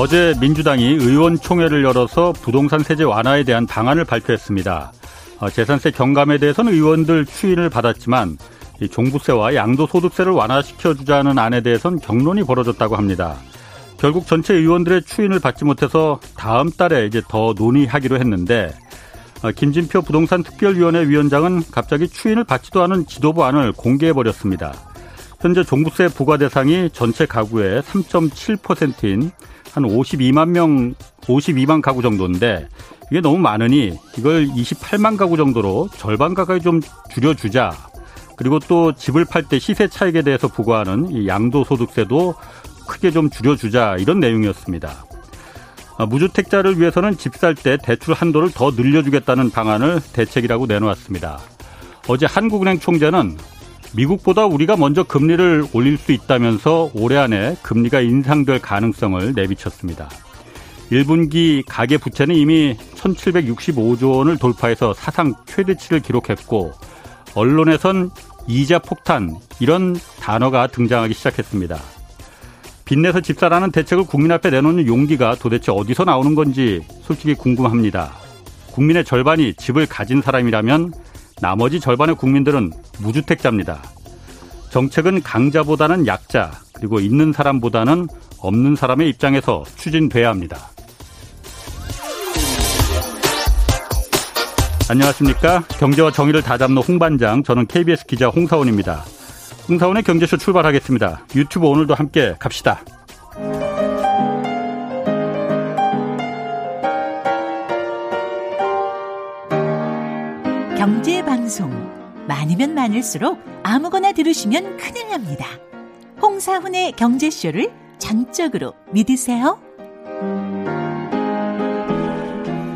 어제 민주당이 의원총회를 열어서 부동산 세제 완화에 대한 방안을 발표했습니다. 어, 재산세 경감에 대해서는 의원들 추인을 받았지만 종부세와 양도소득세를 완화시켜주자는 안에 대해서는 경론이 벌어졌다고 합니다. 결국 전체 의원들의 추인을 받지 못해서 다음 달에 이제 더 논의하기로 했는데 어, 김진표 부동산 특별위원회 위원장은 갑자기 추인을 받지도 않은 지도부 안을 공개해 버렸습니다. 현재 종부세 부과 대상이 전체 가구의 3.7%인 한 52만 명, 52만 가구 정도인데 이게 너무 많으니 이걸 28만 가구 정도로 절반 가까이 좀 줄여주자. 그리고 또 집을 팔 때 시세 차익에 대해서 부과하는 이 양도소득세도 크게 좀 줄여주자 이런 내용이었습니다. 아, 무주택자를 위해서는 집 살 때 대출 한도를 더 늘려주겠다는 방안을 대책이라고 내놓았습니다. 어제 한국은행 총재는 미국보다 우리가 먼저 금리를 올릴 수 있다면서 올해 안에 금리가 인상될 가능성을 내비쳤습니다. 1분기 가계 부채는 이미 1765조 원을 돌파해서 사상 최대치를 기록했고 언론에선 이자 폭탄 이런 단어가 등장하기 시작했습니다. 빚내서 집사라는 대책을 국민 앞에 내놓는 용기가 도대체 어디서 나오는 건지 솔직히 궁금합니다. 국민의 절반이 집을 가진 사람이라면 나머지 절반의 국민들은 무주택자입니다. 정책은 강자보다는 약자, 그리고 있는 사람보다는 없는 사람의 입장에서 추진돼야 합니다. 안녕하십니까. 경제와 정의를 다잡는 홍반장, 저는 KBS 기자 홍사원입니다. 홍사원의 경제쇼 출발하겠습니다. 유튜브 오늘도 함께 갑시다. 방송 많으면 많을수록 아무거나 들으시면 큰일 납니다. 홍사훈의 경제쇼를 전적으로 믿으세요.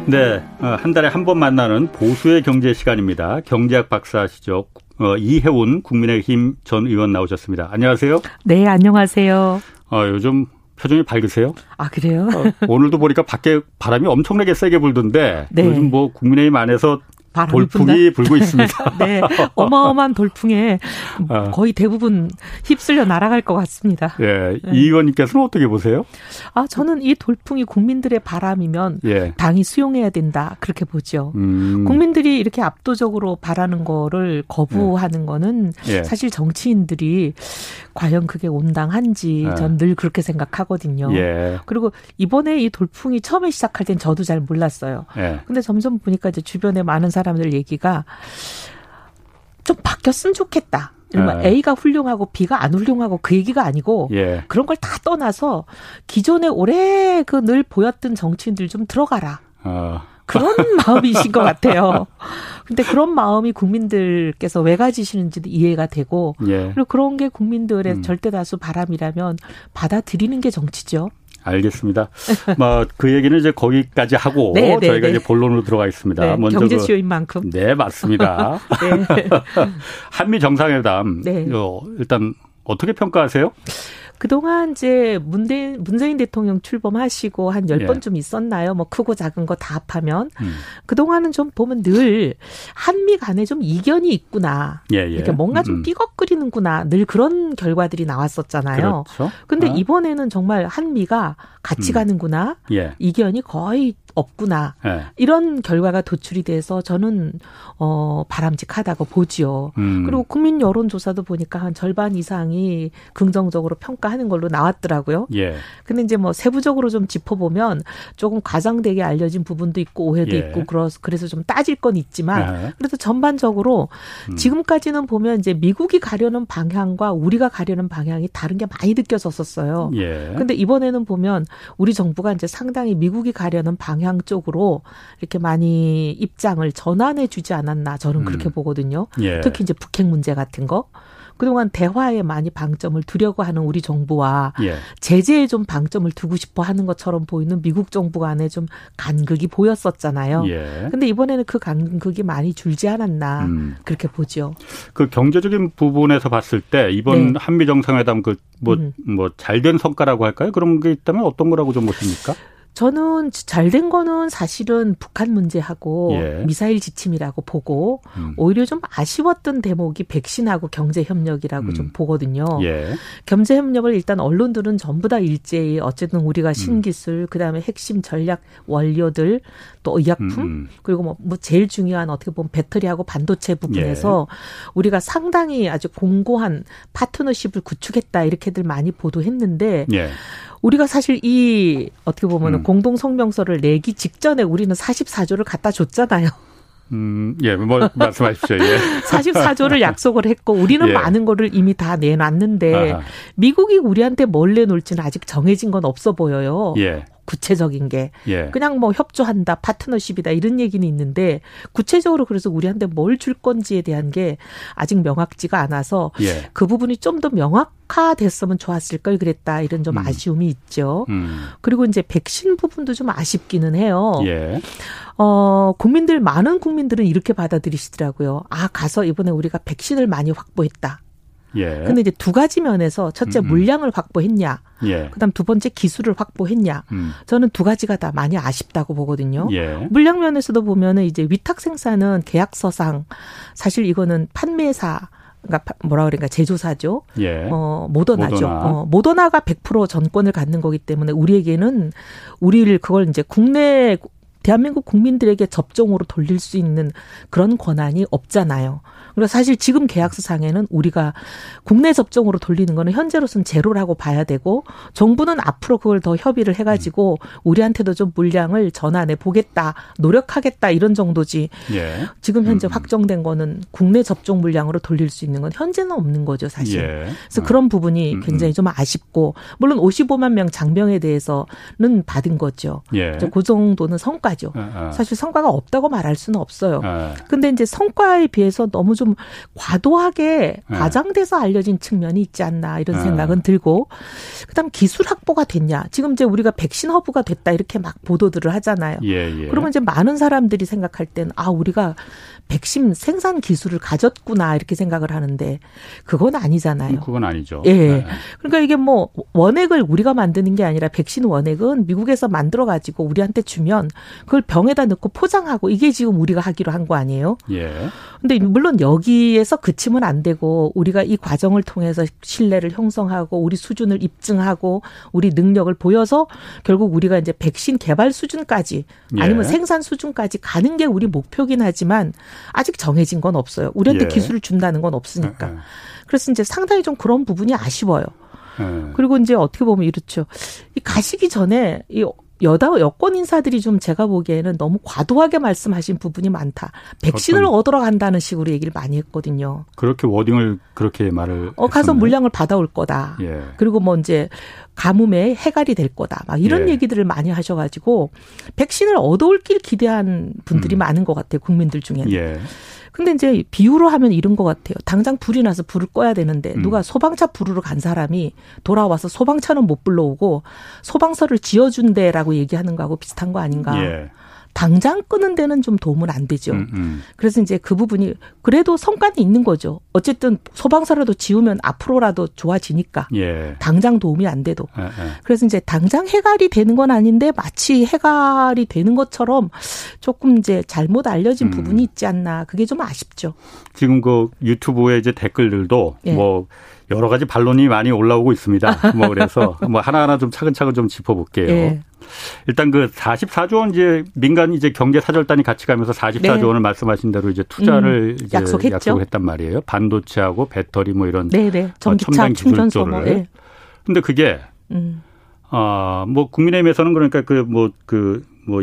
네, 어, 한 달에 한 번 만나는 보수의 경제 시간입니다. 경제학 박사시죠. 어, 이혜훈 국민의힘 전 의원 나오셨습니다. 안녕하세요. 네, 안녕하세요. 어, 요즘 표정이 밝으세요? 아, 그래요? 어, 오늘도 보니까 밖에 바람이 엄청나게 세게 불던데 네. 요즘 뭐 국민의힘 안에서 돌풍이 불고 있습니다. 네, 어마어마한 돌풍에 아. 거의 대부분 휩쓸려 날아갈 것 같습니다. 예, 네. 이 의원님께서는 어떻게 보세요? 아, 저는 이 돌풍이 국민들의 바람이면 예. 당이 수용해야 된다 그렇게 보죠. 음. 국민들이 이렇게 압도적으로 바라는 거를 거부하는 예. 거는 예. 사실 정치인들이 과연 그게 온당한지 예. 전늘 그렇게 생각하거든요. 예. 그리고 이번에 이 돌풍이 처음에 시작할 땐 저도 잘 몰랐어요. 근데 점점 보니까 이제 주변에 많은 사람 사람들 얘기가 좀 바뀌었으면 좋겠다. 이런 네. A가 훌륭하고 B가 안 훌륭하고 그 얘기가 아니고 예. 그런 걸 다 떠나서 기존에 오래 그 늘 보였던 정치인들 좀 들어가라. 어. 그런 마음이신 것 같아요. 근데 그런 마음이 국민들께서 왜 가지시는지도 이해가 되고 예. 그리고 그런 게 국민들의 음. 절대 다수 바람이라면 받아들이는 게 정치죠. 알겠습니다. 뭐 그 얘기는 이제 거기까지 하고 네, 네, 저희가 네. 이제 본론으로 들어가 있습니다. 네, 먼저 경제쇼인 그, 만큼. 네, 맞습니다. 네. 한미 정상회담 네. 어, 일단 어떻게 평가하세요? 그동안 이제 문재인, 문재인 대통령 출범하시고 한 열번쯤 예. 있었나요? 뭐 크고 작은 거 다 합하면. 음. 그동안은 좀 보면 늘 한미 간에 좀 이견이 있구나. 예, 예. 이렇게 뭔가 좀 음. 삐걱거리는구나. 늘 그런 결과들이 나왔었잖아요. 그렇죠. 근데 아. 이번에는 정말 한미가 같이 음. 가는구나. 예. 이견이 거의 없구나. 네. 이런 결과가 도출이 돼서 저는 어 바람직하다고 보지요. 음. 그리고 국민 여론 조사도 보니까 한 절반 이상이 긍정적으로 평가하는 걸로 나왔더라고요. 예. 근데 이제 뭐 세부적으로 좀 짚어 보면 조금 과장되게 알려진 부분도 있고 오해도 예. 있고 그래서 그래서 좀 따질 건 있지만 네. 그래도 전반적으로 음. 지금까지는 보면 이제 미국이 가려는 방향과 우리가 가려는 방향이 다른 게 많이 느껴졌었어요. 예. 근데 이번에는 보면 우리 정부가 이제 상당히 미국이 가려는 방향 방향 쪽으로 이렇게 많이 입장을 전환해 주지 않았나 저는 그렇게 음. 보거든요. 예. 특히 이제 북핵 문제 같은 거. 그동안 대화에 많이 방점을 두려고 하는 우리 정부와 예. 제재에 좀 방점을 두고 싶어 하는 것처럼 보이는 미국 정부 간에 좀 간극이 보였었잖아요. 예. 근데 이번에는 그 간극이 많이 줄지 않았나 음. 그렇게 보죠. 그 경제적인 부분에서 봤을 때 이번 네. 한미 정상회담 그 뭐 뭐 잘된 성과라고 할까요? 그런 게 있다면 어떤 거라고 좀 보십니까? 저는 잘 된 거는 사실은 북한 문제하고 예. 미사일 지침이라고 보고 음. 오히려 좀 아쉬웠던 대목이 백신하고 경제 협력이라고 음. 좀 보거든요. 예. 경제 협력을 일단 언론들은 전부 다 일제히 어쨌든 우리가 음. 신기술 그다음에 핵심 전략 원료들 또 의약품 음, 음. 그리고 뭐, 뭐 제일 중요한 어떻게 보면 배터리하고 반도체 부분에서 예. 우리가 상당히 아주 공고한 파트너십을 구축했다 이렇게들 많이 보도했는데 예. 우리가 사실 이 어떻게 보면 음. 은 공동 성명서를 내기 직전에 우리는 44조를 갖다 줬잖아요. 음, 예, 뭐 말씀하십시오. 예. 44조를 약속을 했고 우리는 예. 많은 거를 이미 다 내놨는데 아하. 미국이 우리한테 뭘 내놓을지는 아직 정해진 건 없어 보여요. 예. 구체적인 게 예. 그냥 뭐 협조한다, 파트너십이다 이런 얘기는 있는데 구체적으로 그래서 우리한테 뭘 줄 건지에 대한 게 아직 명확지가 않아서 예. 그 부분이 좀 더 명확화됐으면 좋았을 걸 그랬다 이런 좀 음. 아쉬움이 있죠. 음. 그리고 이제 백신 부분도 좀 아쉽기는 해요. 예. 어, 국민들, 많은 국민들은 이렇게 받아들이시더라고요. 아, 가서 이번에 우리가 백신을 많이 확보했다. 예. 근데 이제 두 가지 면에서 첫째 음, 음. 물량을 확보했냐. 예. 그 다음 두 번째 기술을 확보했냐. 음. 저는 두 가지가 다 많이 아쉽다고 보거든요. 예. 물량 면에서도 보면은 이제 위탁 생산은 계약서상 사실 이거는 판매사 그러니까 파- 뭐라 그러니까 제조사죠. 예. 어, 모더나죠. 모더나. 어, 모더나가 100% 전권을 갖는 거기 때문에 우리에게는 우리를 그걸 이제 국내 대한민국 국민들에게 접종으로 돌릴 수 있는 그런 권한이 없잖아요. 그래서 사실 지금 계약서 상에는 우리가 국내 접종으로 돌리는 거는 현재로서는 제로라고 봐야 되고 정부는 앞으로 그걸 더 협의를 해가지고 우리한테도 좀 물량을 전환해 보겠다, 노력하겠다 이런 정도지. 예. 지금 현재 음. 확정된 거는 국내 접종 물량으로 돌릴 수 있는 건 현재는 없는 거죠, 사실. 예. 그래서 어. 그런 부분이 음, 굉장히 좀 아쉽고 물론 55만 명 장병에 대해서는 받은 거죠. 예. 그 정도는 성과죠. 어, 어. 사실 성과가 없다고 말할 수는 없어요. 어. 근데 이제 성과에 비해서 너무 좀 과도하게 네. 과장돼서 알려진 측면이 있지 않나 이런 네. 생각은 들고 그다음 기술 확보가 됐냐 지금 이제 우리가 백신 허브가 됐다 이렇게 막 보도들을 하잖아요. 예, 예. 그러면 이제 많은 사람들이 생각할 땐아 우리가 백신 생산 기술을 가졌구나 이렇게 생각을 하는데 그건 아니잖아요. 음, 그건 아니죠. 예. 네. 그러니까 이게 뭐 원액을 우리가 만드는 게 아니라 백신 원액은 미국에서 만들어 가지고 우리한테 주면 그걸 병에다 넣고 포장하고 이게 지금 우리가 하기로 한 거 아니에요? 예. 근데 물론 여기에서 그치면 안 되고 우리가 이 과정을 통해서 신뢰를 형성하고 우리 수준을 입증하고 우리 능력을 보여서 결국 우리가 이제 백신 개발 수준까지 아니면 예. 생산 수준까지 가는 게 우리 목표긴 하지만 아직 정해진 건 없어요. 우리한테 예. 기술을 준다는 건 없으니까. 어, 어. 그래서 이제 상당히 좀 그런 부분이 아쉬워요. 예. 그리고 이제 어떻게 보면 이렇죠. 이 가시기 전에 이 여다 여권 인사들이 좀 제가 보기에는 너무 과도하게 말씀하신 부분이 많다. 백신을 어떤- 얻으러 간다는 식으로 얘기를 많이 했거든요. 그렇게 워딩을 그렇게 말을 어 가서 했었나요? 물량을 받아올 거다. 예. 그리고 뭐 이제 가뭄에 해갈이 될 거다. 막 이런 예. 얘기들을 많이 하셔가지고 백신을 얻어올 길 기대한 분들이 음. 많은 것 같아요. 국민들 중에는. 예. 근데 이제 비유로 하면 이런 것 같아요. 당장 불이 나서 불을 꺼야 되는데 음. 누가 소방차 부르러 간 사람이 돌아와서 소방차는 못 불러오고 소방서를 지어준대라고 얘기하는 거하고 비슷한 거 아닌가. 예. 당장 끄는 데는 좀 도움은 안 되죠. 음, 음. 그래서 이제 그 부분이 그래도 성과는 있는 거죠. 어쨌든 소방서라도 지우면 앞으로라도 좋아지니까. 예. 당장 도움이 안 돼도. 예, 예. 그래서 이제 당장 해갈이 되는 건 아닌데 마치 해갈이 되는 것처럼 조금 이제 잘못 알려진 음. 부분이 있지 않나. 그게 좀 아쉽죠. 지금 그 유튜브에 이제 댓글들도 예. 뭐 여러 가지 반론이 많이 올라오고 있습니다. 뭐 그래서 뭐 하나하나 좀 차근차근 좀 짚어볼게요. 예. 일단 그 44조 원 이제 민간 이제 경제 사절단이 같이 가면서 44조 네. 원을 말씀하신 대로 이제 투자를 음, 이제 약속했죠. 약속했단 말이에요. 반도체하고 배터리 뭐 이런 네네. 전기차 첨단 충전소. 뭐. 예. 근데 그게 음. 어뭐 국민의힘에서는 그러니까 그 뭐 그 뭐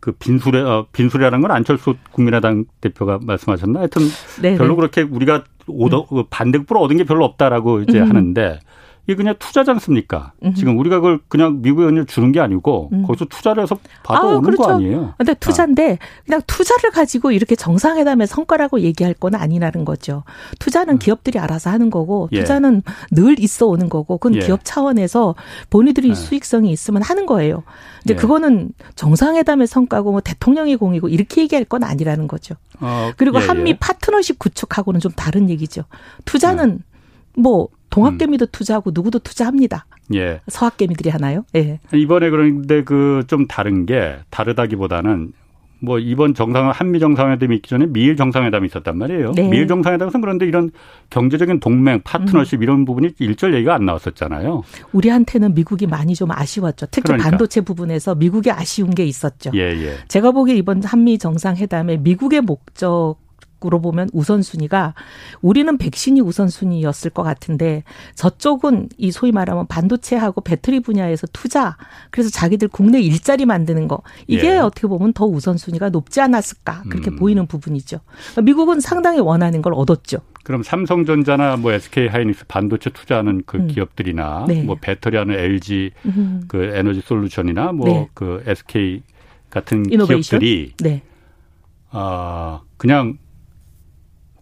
그 빈수레 어, 빈수레라는 건 안철수 국민의당 대표가 말씀하셨나? 하여튼 네. 별로 그렇게 우리가 오더 반대급부로 얻은 게 별로 없다라고 이제 음. 하는데 이게 그냥 투자지 않습니까? 음. 지금 우리가 그걸 그냥 미국에 그냥 주는 게 아니고 음. 거기서 투자를 해서 받아오는 아, 그렇죠. 거 아니에요? 근데 투자인데 그냥 투자를 가지고 이렇게 정상회담의 성과라고 얘기할 건 아니라는 거죠. 투자는 기업들이 알아서 하는 거고 음. 예. 투자는 늘 있어 오는 거고 그건 예. 기업 차원에서 본인들이 예. 수익성이 있으면 하는 거예요. 이제 예. 그거는 정상회담의 성과고 뭐 대통령이 공이고 이렇게 얘기할 건 아니라는 거죠. 어, 그리고 예, 한미 예. 파트너십 구축하고는 좀 다른 얘기죠. 투자는 뭐 동학개미도 음. 투자하고 누구도 투자합니다. 예. 서학개미들이 하나요? 예. 이번에 그런데 그 좀 다른 게 다르다기보다는 뭐 이번 정상 한미 정상회담이 있기 전에 미일 정상회담이 있었단 말이에요. 네. 미일 정상회담에서 그런데 이런 경제적인 동맹, 파트너십 음. 이런 부분이 일절 얘기가 안 나왔었잖아요. 우리한테는 미국이 많이 좀 아쉬웠죠. 특히 그러니까. 반도체 부분에서 미국이 아쉬운 게 있었죠. 예, 예. 제가 보기에 이번 한미 정상회담에 미국의 목적 으로 보면 우선순위가 우리는 백신이 우선순위였을 것 같은데 저쪽은 이 소위 말하면 반도체하고 배터리 분야에서 투자 그래서 자기들 국내 일자리 만드는 거 이게 예. 어떻게 보면 더 우선순위가 높지 않았을까 그렇게 음. 보이는 부분이죠. 그러니까 미국은 상당히 원하는 걸 얻었죠. 그럼 삼성전자나 뭐 SK 하이닉스 반도체 투자하는 그 음. 기업들이나 네. 뭐 배터리 하는 LG 음. 그 에너지 솔루션이나 뭐그 네. SK 같은 이노베이션? 기업들이 네. 아 그냥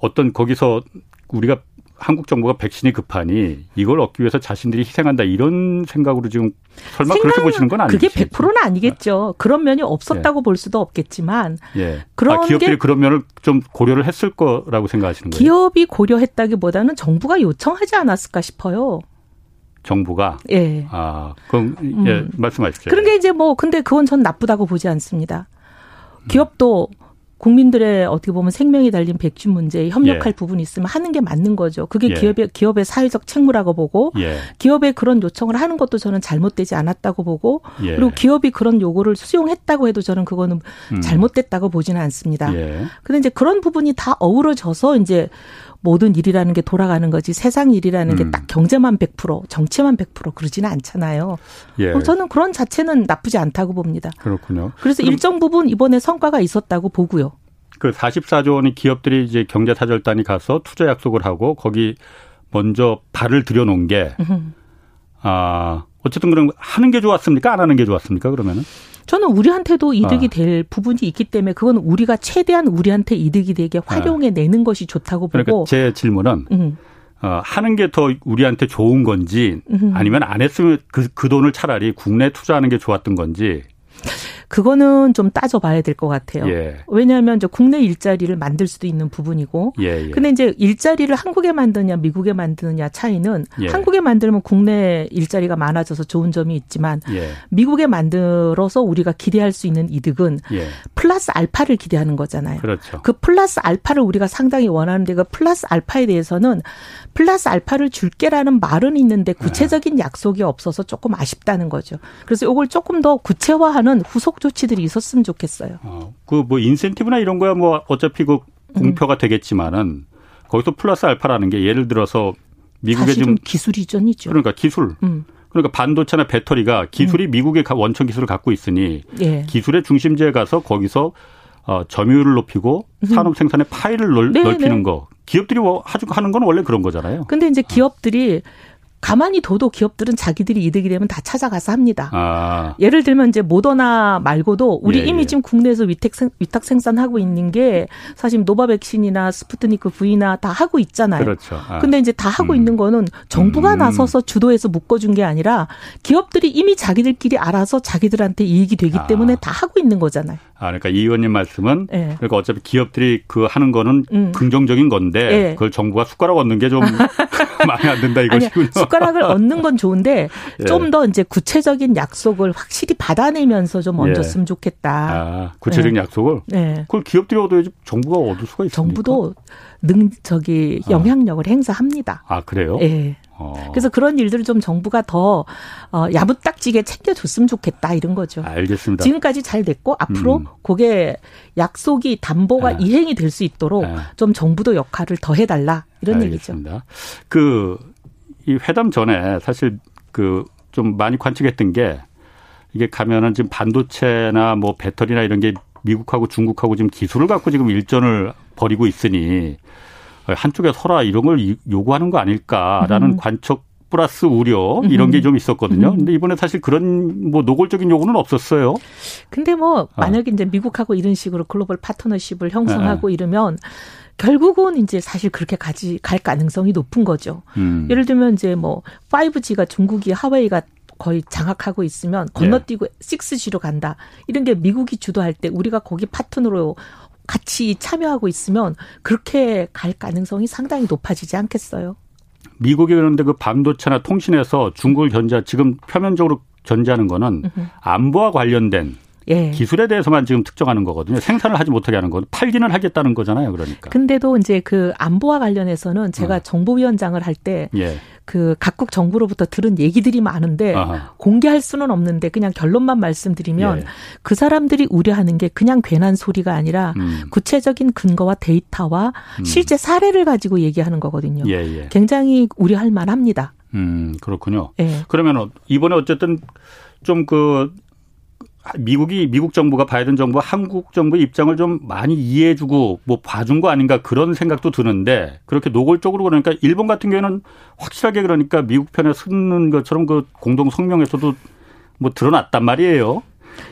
어떤 거기서 우리가 한국 정부가 백신이 급하니 이걸 얻기 위해서 자신들이 희생한다 이런 생각으로 지금 설마 그렇게 보시는 건 아니죠? 그게 100%는 아니겠죠. 그런 면이 없었다고 예. 볼 수도 없겠지만 예. 그런 아, 기업들이 그런 면을 좀 고려를 했을 거라고 생각하시는 거예요? 기업이 고려했다기보다는 정부가 요청하지 않았을까 싶어요. 정부가 예. 아, 그럼 예, 음. 말씀하십시오. 그런 게 이제 뭐 근데 그건 전 나쁘다고 보지 않습니다. 기업도 음. 국민들의 어떻게 보면 생명이 달린 백신 문제에 협력할 예. 부분이 있으면 하는 게 맞는 거죠. 그게 예. 기업의 기업의 사회적 책무라고 보고 예. 기업의 그런 요청을 하는 것도 저는 잘못되지 않았다고 보고 예. 그리고 기업이 그런 요구를 수용했다고 해도 저는 그거는 음. 잘못됐다고 보지는 않습니다. 예. 근데 이제 그런 부분이 다 어우러져서 이제 모든 일이라는 게 돌아가는 거지 세상 일이라는 음. 게딱 경제만 100% 정치만 100% 그러지는 않잖아요. 예. 저는 그런 자체는 나쁘지 않다고 봅니다. 그렇군요. 그래서 일정 부분 이번에 성과가 있었다고 보고요. 그 44조 원의 기업들이 이제 경제사절단이 가서 투자 약속을 하고 거기 먼저 발을 들여놓은 게, 아, 어쨌든 그럼 하는 게 좋았습니까? 안 하는 게 좋았습니까? 그러면은? 저는 우리한테도 이득이 아. 될 부분이 있기 때문에 그건 우리가 최대한 우리한테 이득이 되게 활용해 아. 내는 것이 좋다고 보고. 그러니까 제 질문은 음. 어, 하는 게 더 우리한테 좋은 건지 아니면 안 했으면 그, 그 돈을 차라리 국내 투자하는 게 좋았던 건지 그거는 좀 따져봐야 될 것 같아요. 예. 왜냐하면 이제 국내 일자리를 만들 수도 있는 부분이고, 예, 예. 근데 이제 일자리를 한국에 만드냐 미국에 만드느냐 차이는 예. 한국에 만들면 국내 일자리가 많아져서 좋은 점이 있지만 예. 미국에 만들어서 우리가 기대할 수 있는 이득은 예. 플러스 알파를 기대하는 거잖아요. 그렇죠. 그 플러스 알파를 우리가 상당히 원하는데 그 플러스 알파에 대해서는 플러스 알파를 줄게라는 말은 있는데 구체적인 약속이 없어서 조금 아쉽다는 거죠. 그래서 이걸 조금 더 구체화하는 후속 조치들이 있었으면 좋겠어요. 어, 그뭐 인센티브나 이런 거야 뭐 어차피 그 공표가 음. 되겠지만은 거기서 플러스 알파라는 게 예를 들어서 미국의 좀 기술 이전이죠. 그러니까 기술. 음. 그러니까 반도체나 배터리가 기술이 음. 미국의 원천 기술을 갖고 있으니 예. 기술의 중심지에 가서 거기서 어, 점유율을 높이고 음. 산업 생산의 파이를 넓, 네, 넓히는 네. 거. 기업들이 뭐 하는 건 원래 그런 거잖아요. 근데 이제 기업들이 가만히 둬도 기업들은 자기들이 이득이 되면 다 찾아가서 합니다. 아. 예를 들면 이제 모더나 말고도 우리 예, 이미 예. 지금 국내에서 위탁, 생, 위탁 생산하고 있는 게 사실 노바백스나 스푸트니크 V나 다 하고 있잖아요. 그렇죠. 아. 근데 이제 다 하고 음. 있는 거는 정부가 음. 나서서 주도해서 묶어준 게 아니라 기업들이 이미 자기들끼리 알아서 자기들한테 이익이 되기 아. 때문에 다 하고 있는 거잖아요. 아, 그러니까 이 의원님 말씀은 네. 그러니까 어차피 기업들이 그 하는 거는 음. 긍정적인 건데 네. 그걸 정부가 숟가락 얻는 게좀 마음에 안 이것이군요. 아니, 숟가락을 얻는 건 좋은데 예. 좀더 이제 구체적인 약속을 확실히 받아내면서 좀 예. 얹었으면 좋겠다. 아, 구체적인 네. 약속을? 네. 그걸 기업들이 얻어야지 정부가 얻을 수가 있습니까? 정부도 능 저기 아. 영향력을 아. 행사합니다. 아, 그래요? 예. 어. 그래서 그런 일들을 좀 정부가 더 어, 야무딱지게 챙겨줬으면 좋겠다 이런 거죠. 알겠습니다. 지금까지 잘 됐고 앞으로 음. 그게 약속이 담보가 네. 이행이 될 수 있도록 네. 좀 정부도 역할을 더 해달라 이런 알겠습니다. 얘기죠. 그이 회담 전에 사실 그 좀 많이 관측했던 게 이게 가면은 지금 반도체나 뭐 배터리나 이런 게 미국하고 중국하고 지금 기술을 갖고 지금 일전을 벌이고 있으니 한쪽에 서라 이런 걸 요구하는 거 아닐까라는 음. 관측 플러스 우려 이런 게 좀 있었거든요. 음. 근데 이번에 사실 그런 뭐 노골적인 요구는 없었어요. 근데 뭐 아. 만약에 아. 이제 미국하고 이런 식으로 글로벌 파트너십을 형성하고 네. 이러면 결국은 이제 사실 그렇게 가지 갈 가능성이 높은 거죠. 음. 예를 들면 이제 뭐 5G가 중국이 하웨이가 거의 장악하고 있으면 건너뛰고 예. 6G로 간다. 이런 게 미국이 주도할 때 우리가 거기 파트너로 같이 참여하고 있으면 그렇게 갈 가능성이 상당히 높아지지 않겠어요? 미국이 그런데 그 반도체나 통신에서 중국을 견제 지금 표면적으로 견제하는 거는 안보와 관련된 예. 기술에 대해서만 지금 특정하는 거거든요. 생산을 하지 못하게 하는 건 팔기는 하겠다는 거잖아요. 그러니까. 근데도 이제 그 안보와 관련해서는 제가 어. 정보위원장을 할 때그 예. 각국 정부로부터 들은 얘기들이 많은데 아하. 공개할 수는 없는데 그냥 결론만 말씀드리면 예. 그 사람들이 우려하는 게 그냥 괜한 소리가 아니라 음. 구체적인 근거와 데이터와 음. 실제 사례를 가지고 얘기하는 거거든요. 예, 예. 굉장히 우려할 만합니다. 음 그렇군요. 예. 그러면 이번에 어쨌든 좀그 미국이 미국 정부가 바이든 정부 한국 정부의 입장을 좀 많이 이해해주고 뭐 봐준 거 아닌가 그런 생각도 드는데 그렇게 노골적으로 그러니까 일본 같은 경우에는 확실하게 그러니까 미국 편에 서는 것처럼 그 공동 성명에서도 뭐 드러났단 말이에요.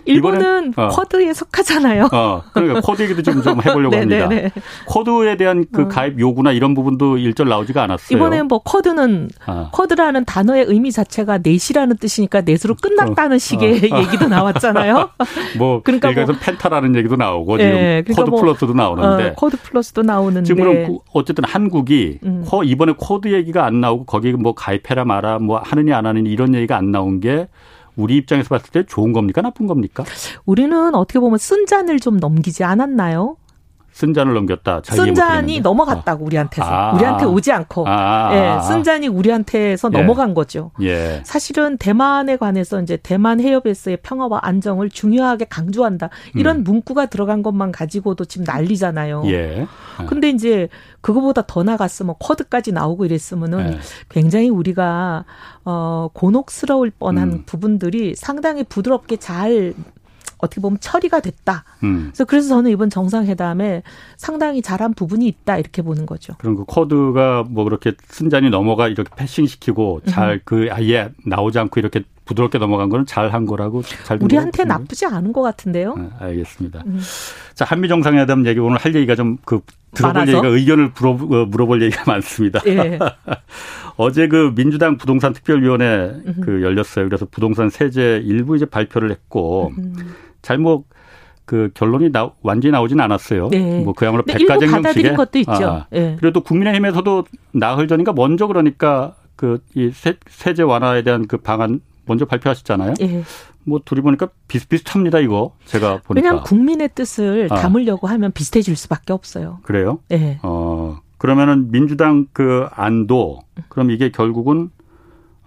일본은 어. 쿼드에 속하잖아요. 어, 그러니까 쿼드 얘기도 좀, 좀 해보려고 네, 네, 합니다. 네. 쿼드에 대한 그 어. 가입 요구나 이런 부분도 일절 나오지가 않았어요. 이번에 뭐 쿼드는 어. 쿼드라는 단어의 의미 자체가 넷이라는 뜻이니까 넷으로 끝났다는 어. 식의 어. 얘기도 나왔잖아요. 뭐 그러니까 뭐 penta라는 얘기도 나오고 지금 네, 그러니까 쿼드 뭐, 플러스도 나오는데 쿼드 플러스도 나오는데 지금 그럼 어쨌든 한국이 음. 이번에 쿼드 얘기가 안 나오고 거기 뭐 가입해라 마라 뭐 하느냐 안 하느냐 이런 얘기가 안 나온 게 우리 입장에서 봤을 때 좋은 겁니까 나쁜 겁니까? 우리는 어떻게 보면 쓴 잔을 좀 넘기지 않았나요? 쓴 잔을 넘겼다. 쓴 잔이 넘어갔다고 우리한테서 아. 우리한테 오지 않고 아. 예, 쓴 잔이 우리한테서 예. 넘어간 거죠. 예. 사실은 대만에 관해서 이제 대만 해협에서의 평화와 안정을 중요하게 강조한다 이런 음. 문구가 들어간 것만 가지고도 지금 난리잖아요. 예. 근데 이제 그거보다 더 나갔으면 쿼드까지 나오고 이랬으면은 예. 굉장히 우리가 어 곤혹스러울 뻔한 음. 부분들이 상당히 부드럽게 잘 어떻게 보면 처리가 됐다. 음. 그래서 그래서 저는 이번 정상회담에 상당히 잘한 부분이 있다 이렇게 보는 거죠. 그럼 그 코드가 뭐 그렇게 순잔이 넘어가 이렇게 패싱시키고 잘그 음. 아예 나오지 않고 이렇게 부드럽게 넘어간 거는 잘 한 거라고 잘 우리한테 나쁘지 않은 것 같은데요. 네, 알겠습니다. 음. 자 한미 정상회담 얘기 오늘 할 얘기가 좀 그 들어볼 많아서? 얘기가 의견을 물어, 어, 물어볼 얘기가 많습니다. 예. 어제 그 민주당 부동산 특별위원회 그 열렸어요. 그래서 부동산 세제 일부 이제 발표를 했고. 음. 잘못 그 결론이 나, 완전히 나오진 않았어요. 네. 뭐 그야말로 백가쟁 형식의 것도 있죠. 아, 네. 그래도 국민의힘에서도 나흘 전인가 먼저 그러니까 그 이 세제 완화에 대한 그 방안 먼저 발표하셨잖아요. 네. 뭐 둘이 보니까 비슷비슷합니다 이거 제가 보니까. 왜냐하면 국민의 뜻을 아. 담으려고 하면 비슷해질 수밖에 없어요. 그래요? 네. 어 그러면은 민주당 그 안도 그럼 이게 결국은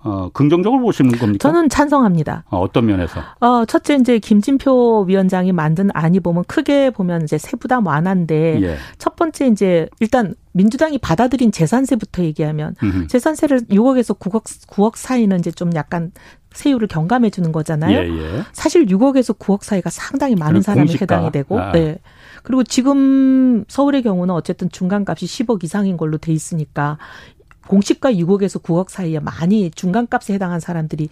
어, 긍정적으로 보시는 겁니까? 저는 찬성합니다. 어, 어떤 면에서? 어, 첫째 이제 김진표 위원장이 만든 안이 보면 크게 보면 이제 세부담 완화인데 예. 첫 번째 이제 일단 민주당이 받아들인 재산세부터 얘기하면 음흠. 재산세를 6억에서 9억 9억 사이는 이제 좀 약간 세율을 경감해 주는 거잖아요. 예, 예. 사실 6억에서 9억 사이가 상당히 많은 사람이 공시가. 해당이 되고 아. 네. 그리고 지금 서울의 경우는 어쨌든 중간값이 10억 이상인 걸로 돼 있으니까 공시가 6억에서 9억 사이에 많이 중간값에 해당한 사람들이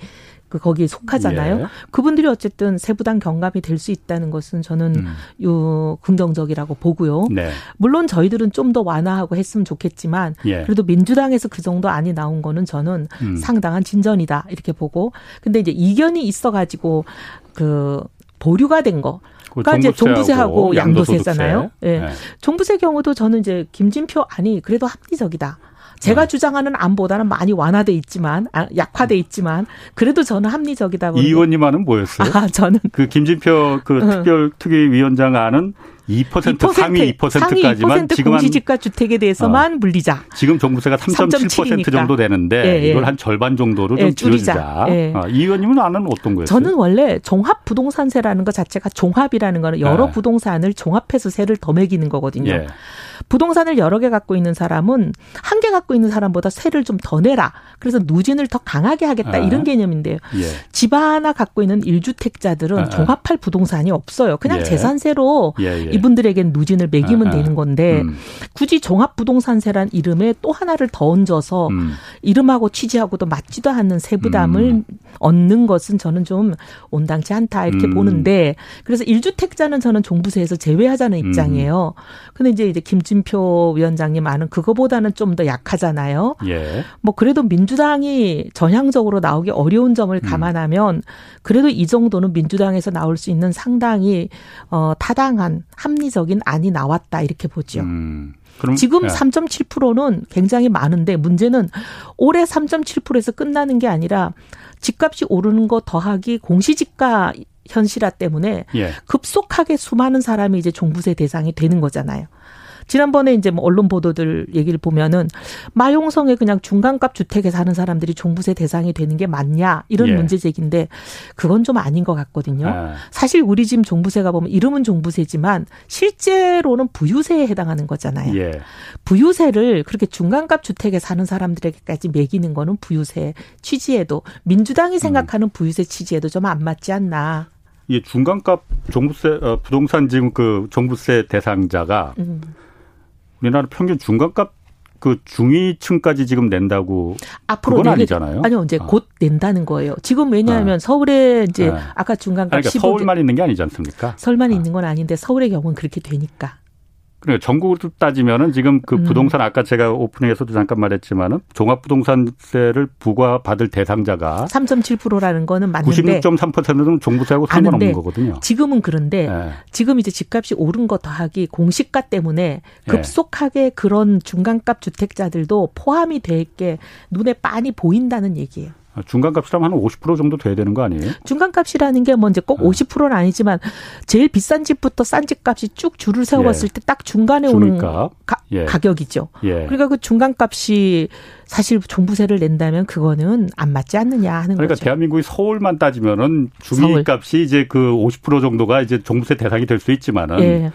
그 거기에 속하잖아요. 예. 그분들이 어쨌든 세부당 경감이 될 수 있다는 것은 저는 음. 요 긍정적이라고 보고요. 네. 물론 저희들은 좀 더 완화하고 했으면 좋겠지만 예. 그래도 민주당에서 그 정도 안이 나온 거는 저는 음. 상당한 진전이다 이렇게 보고 근데 이제 이견이 있어 가지고 그 보류가 된 거. 그러니까 이제 종부세하고 양도세잖아요. 예. 네. 네. 종부세 경우도 저는 이제 김진표 안이 그래도 합리적이다. 제가 네. 주장하는 안보다는 많이 완화돼 있지만 아, 약화돼 있지만 그래도 저는 합리적이다. 이 의원님 안은 뭐였어요? 아 저는 그 김진표 그 특별 특위위원장 안은 2%, 2% 상위 2%까지만 2% 지금 공시지가 주택에 대해서만 어, 물리자. 지금 종부세가 3.7% 정도 되는데 예, 예. 이걸 한 절반 정도로 좀 예, 줄이자. 예. 어, 이 의원님은 아는 어떤 거예요? 저는 원래 종합 부동산세라는 것 자체가 종합이라는 거는 여러 예. 부동산을 종합해서 세를 더 매기는 거거든요. 예. 부동산을 여러 개 갖고 있는 사람은 한 개 갖고 있는 사람보다 세를 좀 더 내라. 그래서 누진을 더 강하게 하겠다 아. 이런 개념인데요. 예. 집 하나 갖고 있는 1주택자들은 아. 종합할 부동산이 없어요. 그냥 예. 재산세로 예, 예. 이분들에겐 누진을 매기면 아. 되는 건데 음. 굳이 종합 부동산세란 이름에 또 하나를 더 얹어서 음. 이름하고 취지하고도 맞지도 않는 세부담을 음. 얻는 것은 저는 좀 온당치 않다 이렇게 음. 보는데 그래서 1주택자는 저는 종부세에서 제외하자는 음. 입장이에요. 근데 이제 이제 김 김진표 위원장님 아는 그거보다는 좀 더 약하잖아요. 예. 뭐 그래도 민주당이 전향적으로 나오기 어려운 점을 음. 감안하면 그래도 이 정도는 민주당에서 나올 수 있는 상당히 어 타당한 합리 합리적인 안이 나왔다 이렇게 보죠. 음. 그럼, 지금 예. 3.7%는 굉장히 많은데 문제는 올해 3.7%에서 끝나는 게 아니라 집값이 오르는 거 더하기 공시지가 현실화 때문에 예. 급속하게 수많은 사람이 이제 종부세 대상이 되는 거잖아요. 지난번에 이제 뭐 언론 보도들 얘기를 보면은 마용성에 그냥 중간값 주택에 사는 사람들이 종부세 대상이 되는 게 맞냐 이런 예. 문제 제기인데 그건 좀 아닌 것 같거든요. 아. 사실 우리 집 종부세가 보면 이름은 종부세지만 실제로는 부유세에 해당하는 거잖아요. 예. 부유세를 그렇게 중간값 주택에 사는 사람들에게까지 매기는 거는 부유세 취지에도 민주당이 음. 생각하는 음. 부유세 취지에도 좀 안 맞지 않나. 이 중간값 종부세 어, 부동산 지금 그 종부세 대상자가 음. 우리나라 평균 중간값 그 중위층까지 지금 낸다고 앞으로 그건 내게, 아니잖아요. 아니요, 이제 아. 곧 낸다는 거예요. 지금 왜냐하면 아. 서울에 이제 아. 아까 중간값 그러니까 서울만 있는 게 아니지 않습니까? 서울만 아. 있는 건 아닌데 서울의 경우는 그렇게 되니까. 그러니까 전국으로 따지면은 지금 그 음. 부동산 아까 제가 오프닝에서도 잠깐 말했지만은 종합부동산세를 부과받을 대상자가 3.7%라는 거는 맞는데 96.3%는 종부세하고 상관없는 거거든요. 지금은 그런데 네. 지금 이제 집값이 오른 거 더하기 공시가 때문에 예. 급속하게 네. 그런 중간값 주택자들도 포함이 될게 눈에 빤히 보인다는 얘기예요. 중간 값이라면 한 50% 정도 돼야 되는 거 아니에요? 중간 값이라는 게 뭐 이제 꼭 50%는 아니지만 제일 비싼 집부터 싼 집 값이 쭉 줄을 세웠을 예. 때딱 중간에 오는 가, 예. 가격이죠. 예. 그러니까 그 중간 값이 사실 종부세를 낸다면 그거는 안 맞지 않느냐 하는 그러니까 거죠. 대한민국이 서울만 따지면은 중위값이 이제 그 50% 정도가 이제 종부세 대상이 될 수 있지만은 예.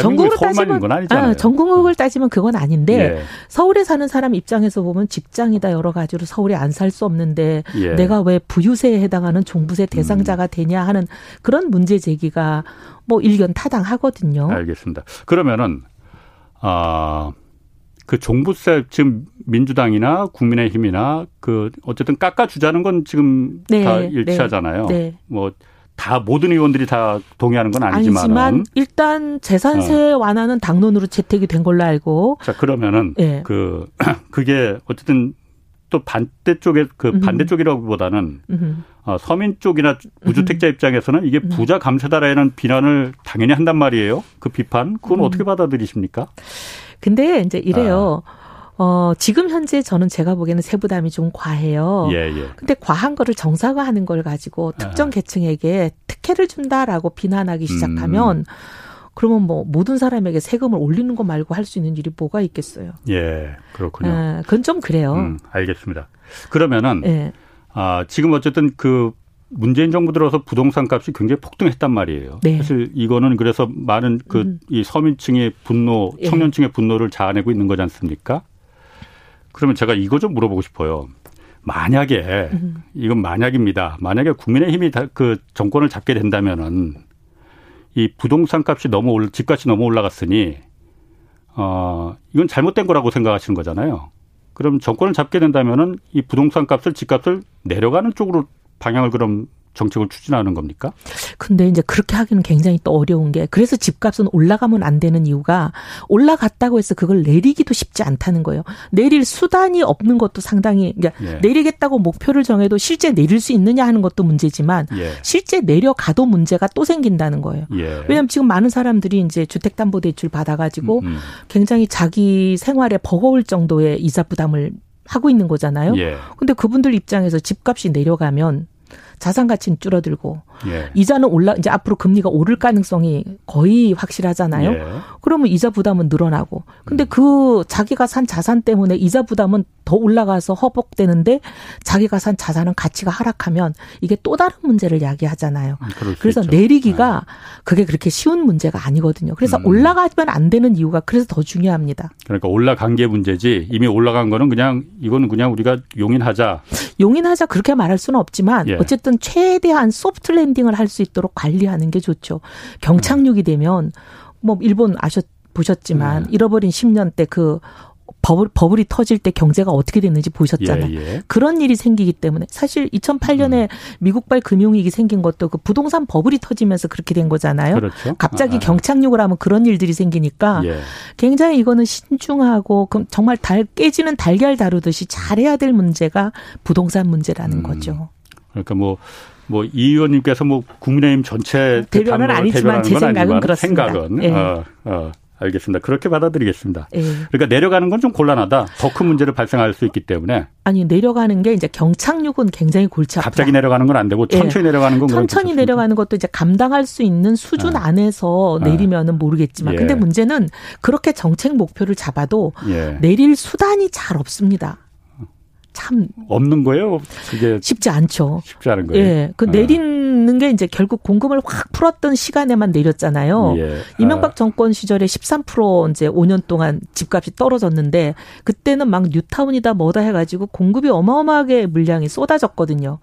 전국 서울만 있는 건 아니잖아요. 아, 전국을 따지면 그건 아닌데 예. 서울에 사는 사람 입장에서 보면 직장이다 여러 가지로 서울에 안 살 수 없는데 예. 내가 왜 부유세에 해당하는 종부세 대상자가 음. 되냐 하는 그런 문제 제기가 뭐 일견 타당하거든요. 알겠습니다. 그러면은 아. 그 종부세 지금 민주당이나 국민의힘이나 그 어쨌든 깎아주자는 건 지금 네, 다 네. 일치하잖아요. 네, 뭐 다 모든 의원들이 다 동의하는 건 아니지만 아니지만 일단 재산세 어. 완화는 당론으로 채택이 된 걸로 알고 자 그러면은 네. 그 그게 어쨌든 또 반대 쪽에 그 반대 쪽이라기보다는 어, 서민 쪽이나 무주택자 입장에서는 이게 부자 감세다라는 비난을 당연히 한단 말이에요. 그 비판 그건 어떻게 받아들이십니까? 근데 이제 이래요. 아. 어, 지금 현재 저는 제가 보기에는 세부담이 좀 과해요. 예, 예. 근데 과한 거를 정상화하는 걸 가지고 특정 아. 계층에게 특혜를 준다라고 비난하기 시작하면 음. 그러면 뭐 모든 사람에게 세금을 올리는 거 말고 할 수 있는 일이 뭐가 있겠어요. 예, 그렇군요. 아, 그건 좀 그래요. 음, 알겠습니다. 그러면은 예. 아, 지금 어쨌든 그 문재인 정부 들어서 부동산 값이 굉장히 폭등했단 말이에요. 네. 사실 이거는 그래서 많은 그이 음. 서민층의 분노, 예. 청년층의 분노를 자아내고 있는 거지 않습니까? 그러면 제가 이거 좀 물어보고 싶어요. 만약에 이건 만약입니다. 만약에 국민의힘이 그 정권을 잡게 된다면은 이 부동산 값이 너무 올 집값이 너무 올라갔으니 어 이건 잘못된 거라고 생각하시는 거잖아요. 그럼 정권을 잡게 된다면은 이 부동산 값을 집값을 내려가는 쪽으로 방향을 그럼 정책을 추진하는 겁니까? 근데 이제 그렇게 하기는 굉장히 또 어려운 게 그래서 집값은 올라가면 안 되는 이유가 올라갔다고 해서 그걸 내리기도 쉽지 않다는 거예요. 내릴 수단이 없는 것도 상당히 그러니까 예. 내리겠다고 목표를 정해도 실제 내릴 수 있느냐 하는 것도 문제지만 예. 실제 내려가도 문제가 또 생긴다는 거예요. 예. 왜냐하면 지금 많은 사람들이 이제 주택담보대출 받아가지고 음, 음. 굉장히 자기 생활에 버거울 정도의 이자 부담을 하고 있는 거잖아요. 예. 근데 그분들 입장에서 집값이 내려가면 자산 가치는 줄어들고 예. 이자는 올라 이제 앞으로 금리가 오를 가능성이 거의 확실하잖아요. 예. 그러면 이자 부담은 늘어나고. 근데 음. 그 자기가 산 자산 때문에 이자 부담은 더 올라가서 허벅되는데 자기가 산 자산은 가치가 하락하면 이게 또 다른 문제를 야기하잖아요. 음, 그래서 있죠. 내리기가 네. 그게 그렇게 쉬운 문제가 아니거든요. 그래서 음. 올라가면 안 되는 이유가 그래서 더 중요합니다. 그러니까 올라간 게 문제지 이미 올라간 거는 그냥 이거는 그냥 우리가 용인하자. 용인하자 그렇게 말할 수는 없지만 예. 어쨌든 최대한 소프트랜드 랜딩을 할 수 있도록 관리하는 게 좋죠. 경착륙이 되면 뭐 일본 아셨 보셨지만 네. 잃어버린 10년 때 그 버블, 버블이 터질 때 경제가 어떻게 됐는지 보셨잖아요. 예, 예. 그런 일이 생기기 때문에 사실 2008년에 음. 미국발 금융위기 생긴 것도 그 부동산 버블이 터지면서 그렇게 된 거잖아요. 그렇죠. 갑자기 아, 아. 경착륙을 하면 그런 일들이 생기니까 예. 굉장히 이거는 신중하고 그럼 정말 달 깨지는 달걀 다루듯이 잘해야 될 문제가 부동산 문제라는 음. 거죠. 그러니까 뭐 뭐 이 의원님께서 뭐 국민의힘 전체 대변은 아니지만 제 생각은 그렇습니다. 생각은 예. 어, 어. 알겠습니다. 그렇게 받아들이겠습니다. 예. 그러니까 내려가는 건 좀 곤란하다. 더 큰 문제를 발생할 수 있기 때문에. 아니 내려가는 게 이제 경착륙은 굉장히 골치 아프다. 갑자기 내려가는 건 안 되고 예. 천천히 예. 내려가는 건 천천히 내려가는 것도 이제 감당할 수 있는 수준 아. 안에서 아. 내리면은 모르겠지만, 예. 근데 문제는 그렇게 정책 목표를 잡아도 예. 내릴 수단이 잘 없습니다. 참 없는 거예요. 그게 쉽지 않죠. 쉽지 않은 거예요. 예, 그 아. 내리는 게 이제 결국 공금을 확 풀었던 시간에만 내렸잖아요. 예. 이명박 아. 정권 시절에 13% 이제 5년 동안 집값이 떨어졌는데 그때는 막 뉴타운이다 뭐다 해 가지고 공급이 어마어마하게 물량이 쏟아졌거든요.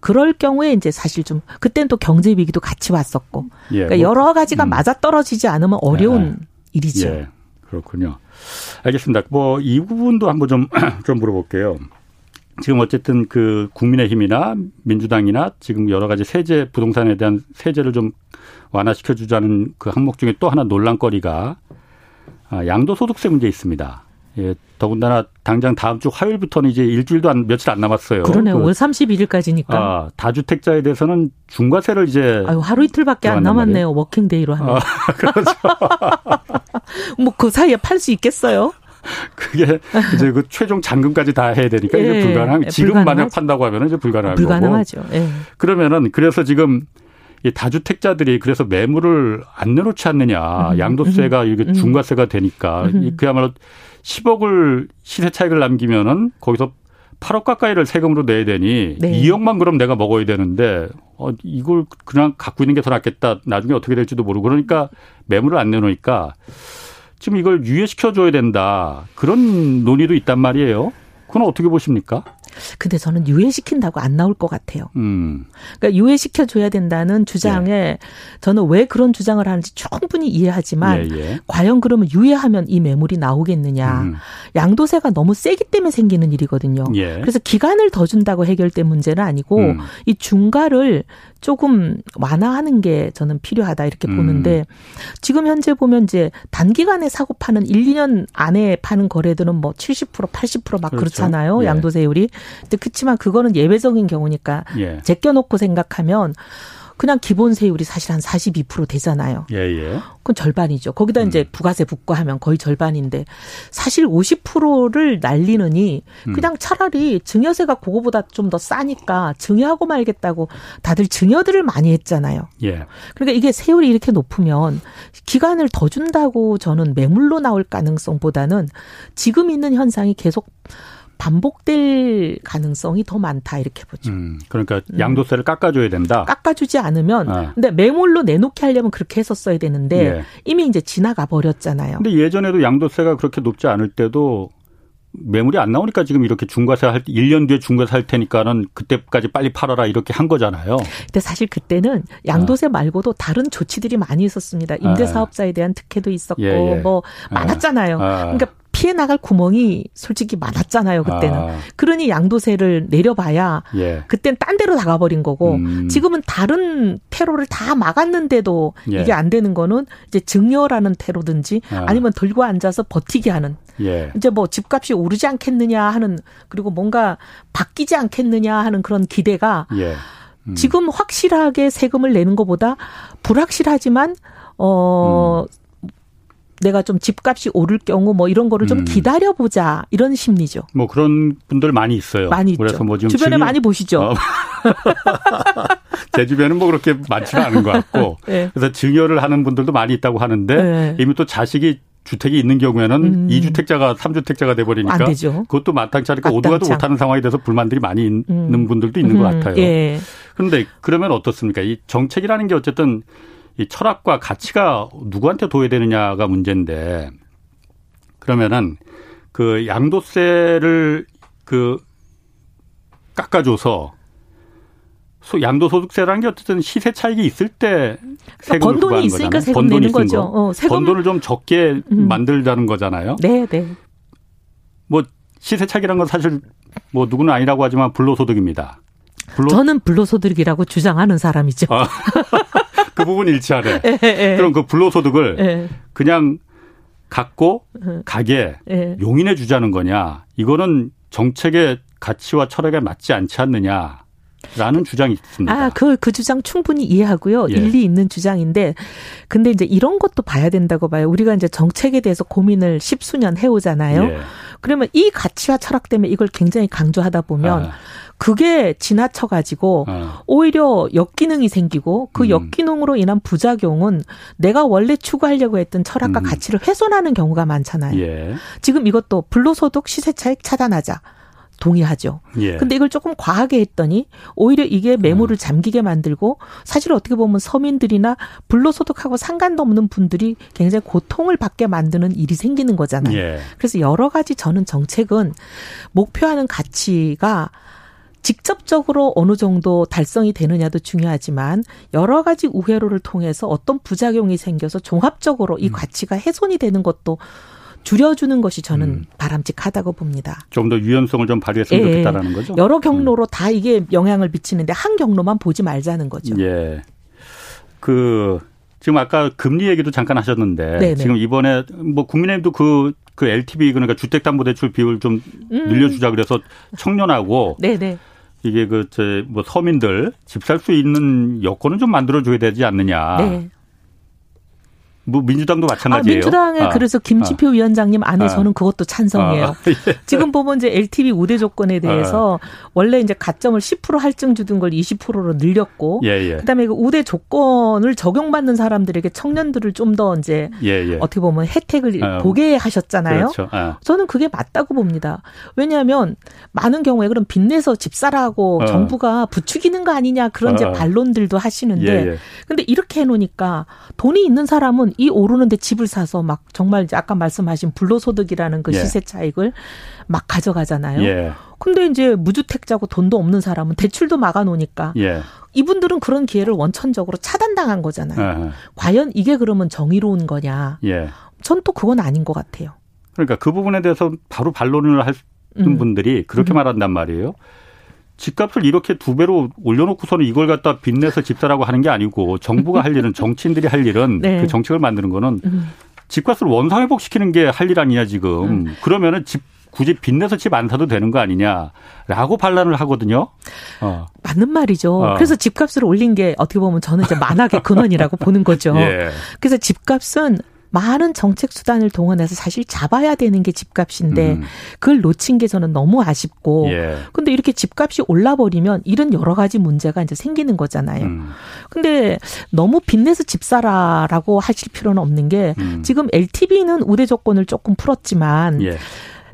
그럴 경우에 이제 사실 좀 그때는 또 경제 위기도 같이 왔었고, 예. 그러니까 뭐, 여러 가지가 음. 맞아 떨어지지 않으면 어려운 예. 일이죠. 예. 그렇군요. 알겠습니다. 뭐 이 부분도 한번 좀, 좀 물어볼게요. 지금 어쨌든 그 국민의힘이나 민주당이나 지금 여러 가지 세제 부동산에 대한 세제를 좀 완화시켜 주자는 그 항목 중에 또 하나 논란거리가 아, 양도소득세 문제 있습니다. 예, 더군다나 당장 다음 주 화요일부터는 이제 일주일도 안, 며칠 안 남았어요. 그러네요. 그, 5월 31일까지니까. 아, 다주택자에 대해서는 중과세를 이제. 아유, 하루 이틀밖에 안 남았네요. working day로 하면. 아, 그렇죠. 뭐 그 사이에 팔 수 있겠어요? 그게 이제 그 최종 잔금까지 다 해야 되니까 예, 이게 불가능. 지금 불가능하죠. 만약 판다고 하면 이제 불가능한 불가능하죠. 예. 그러면은 그래서 지금 이 다주택자들이 그래서 매물을 안 내놓지 않느냐. 음, 양도세가 음, 이게 음. 중과세가 되니까 음. 그야말로 10억을 시세 차익을 남기면은 거기서 8억 가까이를 세금으로 내야 되니 네. 2억만 그럼 내가 먹어야 되는데 어 이걸 그냥 갖고 있는 게 더 낫겠다. 나중에 어떻게 될지도 모르고 그러니까 매물을 안 내놓으니까 지금 이걸 유예시켜 줘야 된다. 그런 논의도 있단 말이에요. 그건 어떻게 보십니까? 근데 저는 유예시킨다고 안 나올 것 같아요. 음. 그러니까 유예시켜 줘야 된다는 주장에 예. 저는 왜 그런 주장을 하는지 충분히 이해하지만 예, 예. 과연 그러면 유예하면 이 매물이 나오겠느냐. 음. 양도세가 너무 세기 때문에 생기는 일이거든요. 예. 그래서 기간을 더 준다고 해결된 문제는 아니고 음. 이 중과를 조금 완화하는 게 저는 필요하다 이렇게 음. 보는데 지금 현재 보면 이제 단기간에 사고 파는 1, 2년 안에 파는 거래들은 뭐 70% 80%막 그렇죠. 그렇잖아요. 예. 양도세율이. 근데 그렇지만 그거는 예외적인 경우니까 예. 제껴놓고 생각하면 그냥 기본 세율이 사실 한 42% 되잖아요. 예, 예. 그건 절반이죠. 거기다 음. 이제 부가세 붙고하면 거의 절반인데 사실 50%를 날리느니 음. 그냥 차라리 증여세가 그거보다 좀 더 싸니까 증여하고 말겠다고 다들 증여들을 많이 했잖아요. 예. 그러니까 이게 세율이 이렇게 높으면 기간을 더 준다고 저는 매물로 나올 가능성보다는 지금 있는 현상이 계속 반복될 가능성이 더 많다 이렇게 보죠. 음, 그러니까 음. 양도세를 음. 깎아줘야 된다. 깎아주지 않으면, 아. 근데 매물로 내놓게 하려면 그렇게 했었어야 되는데 예. 이미 이제 지나가 버렸잖아요. 근데 예전에도 양도세가 그렇게 높지 않을 때도 매물이 안 나오니까 지금 이렇게 중과세 할 1년 뒤에 중과세 할 테니까는 그때까지 빨리 팔아라 이렇게 한 거잖아요. 근데 사실 그때는 양도세 아. 말고도 다른 조치들이 많이 있었습니다. 임대 사업자에 대한 특혜도 있었고 예, 예. 뭐 많았잖아요. 아. 그러니까 피해 나갈 구멍이 솔직히 많았잖아요, 그때는. 아. 그러니 양도세를 내려봐야 예. 그땐 딴 데로 나가버린 거고 음. 지금은 다른 테러를 다 막았는데도 예. 이게 안 되는 거는 이제 증여라는 테러든지 아. 니면 들고 앉아서 버티게 하는 예. 이제 뭐 집값이 오르지 않겠느냐 하는 그리고 뭔가 바뀌지 않겠느냐 하는 그런 기대가 예. 음. 지금 확실하게 세금을 내는 것보다 불확실하지만 어 음. 내가 좀 집값이 오를 경우 뭐 이런 거를 좀 음. 기다려 보자 이런 심리죠. 뭐 그런 분들 많이 있어요. 많이 그래서 있죠. 뭐 지금 주변에 증여... 많이 보시죠. 어. 제 주변은 뭐 그렇게 많지는 않은 것 같고 네. 그래서 증여를 하는 분들도 많이 있다고 하는데 네. 이미 또 자식이 주택이 있는 경우에는 음. 2주택자가 3주택자가 돼버리니까 그것도 마땅치 않으니까 오도가도 못하는 상황이 돼서 불만들이 많이 있는 음. 분들도 있는 것 음. 같아요. 예. 그런데 그러면 어떻습니까? 이 정책이라는 게 어쨌든 이 철학과 가치가 누구한테 도외되느냐가 문제인데 그러면은 그 양도세를 그 깎아줘서 소 양도소득세라는 게 어쨌든 시세 차익이 있을 때 그러니까 번 돈이 있으니까 세금 내는 거죠. 어, 세금. 번 돈을 좀 적게 음. 만들자는 거잖아요. 네, 네. 뭐 시세 차익이란 건 사실 뭐 누구는 아니라고 하지만 불로소득입니다. 불로... 저는 불로소득이라고 주장하는 사람이죠. 아. 그 부분 일치하네. 에, 에. 그럼 그 불로소득을 에. 그냥 갖고 가게 용인해 주자는 거냐? 이거는 정책의 가치와 철학에 맞지 않지 않느냐? 라는 주장이 있습니다. 아, 그, 그 주장 충분히 이해하고요. 예. 일리 있는 주장인데, 근데 이제 이런 것도 봐야 된다고 봐요. 우리가 이제 정책에 대해서 고민을 십수년 해오잖아요. 예. 그러면 이 가치와 철학 때문에 이걸 굉장히 강조하다 보면, 아. 그게 지나쳐가지고 아. 오히려 역기능이 생기고 그 음. 역기능으로 인한 부작용은 내가 원래 추구하려고 했던 철학과 음. 가치를 훼손하는 경우가 많잖아요. 예. 지금 이것도 불로소득 시세 차익 차단하자. 동의하죠. 예. 근데 이걸 조금 과하게 했더니 오히려 이게 매물을 음. 잠기게 만들고 사실 어떻게 보면 서민들이나 불로소득하고 상관도 없는 분들이 굉장히 고통을 받게 만드는 일이 생기는 거잖아요. 예. 그래서 여러 가지 저는 정책은 목표하는 가치가 직접적으로 어느 정도 달성이 되느냐도 중요하지만 여러 가지 우회로를 통해서 어떤 부작용이 생겨서 종합적으로 이 음. 가치가 훼손이 되는 것도 줄여주는 것이 저는 음. 바람직하다고 봅니다. 좀 더 유연성을 좀 발휘했으면 예. 좋겠다라는 거죠. 여러 경로로 음. 다 이게 영향을 미치는데 한 경로만 보지 말자는 거죠. 예. 그 지금 아까 금리 얘기도 잠깐 하셨는데 네네. 지금 이번에 뭐 국민의힘도 그, 그 LTV 그러니까 주택담보대출 비율 좀 음. 늘려주자 그래서 청년하고 네네. 이게 그저뭐 서민들 집 살 수 있는 여건을 좀 만들어줘야 되지 않느냐. 네. 뭐 민주당도 마찬가지예요. 아, 민주당에 아, 그래서 김치표 아, 위원장님 안에 아, 저는 그것도 찬성이에요. 아, 예. 지금 보면 이제 LTV 우대 조건에 대해서 아. 원래 이제 가점을 10% 할증 주던 걸 20%로 늘렸고 예, 예. 그다음에 그 우대 조건을 적용받는 사람들에게 청년들을 좀 더 이제 예, 예, 어떻게 보면 혜택을 아, 보게 하셨잖아요. 그렇죠. 저는 그게 맞다고 봅니다. 왜냐하면 많은 경우에 그럼 빚내서 집 사라고 어. 정부가 부추기는 거 아니냐 그런 이제 반론들도 하시는데 예, 예. 근데 이렇게 해놓으니까 돈이 있는 사람은 이 오르는데 집을 사서 막 정말 이제 아까 말씀하신 불로소득이라는 그 예. 시세 차익을 막 가져가잖아요. 예. 근데 이제 무주택자고 돈도 없는 사람은 대출도 막아 놓으니까 예. 이분들은 그런 기회를 원천적으로 차단당한 거잖아요. 아하. 과연 이게 그러면 정의로운 거냐? 예. 전또 그건 아닌 것 같아요. 그러니까 그 부분에 대해서 바로 반론을 할 음. 분들이 그렇게 음. 말한단 말이에요. 집값을 이렇게 두 배로 올려놓고서는 이걸 갖다 빚내서 집사라고 하는 게 아니고 정부가 할 일은 정치인들이 할 일은 네. 그 정책을 만드는 거는 음. 집값을 원상회복 시키는 게 할 일 아니냐 지금 음. 그러면은 집 굳이 빚내서 집 안 사도 되는 거 아니냐라고 반란을 하거든요. 어. 맞는 말이죠. 어. 그래서 집값을 올린 게 어떻게 보면 저는 이제 만악의 근원이라고 보는 거죠. 예. 그래서 집값은 많은 정책 수단을 동원해서 사실 잡아야 되는 게 집값인데 음. 그걸 놓친 게 저는 너무 아쉽고 예. 근데 이렇게 집값이 올라버리면 이런 여러 가지 문제가 이제 생기는 거잖아요. 음. 근데 너무 빚내서 집 사라라고 하실 필요는 없는 게 음. 지금 LTV는 우대 조건을 조금 풀었지만 예.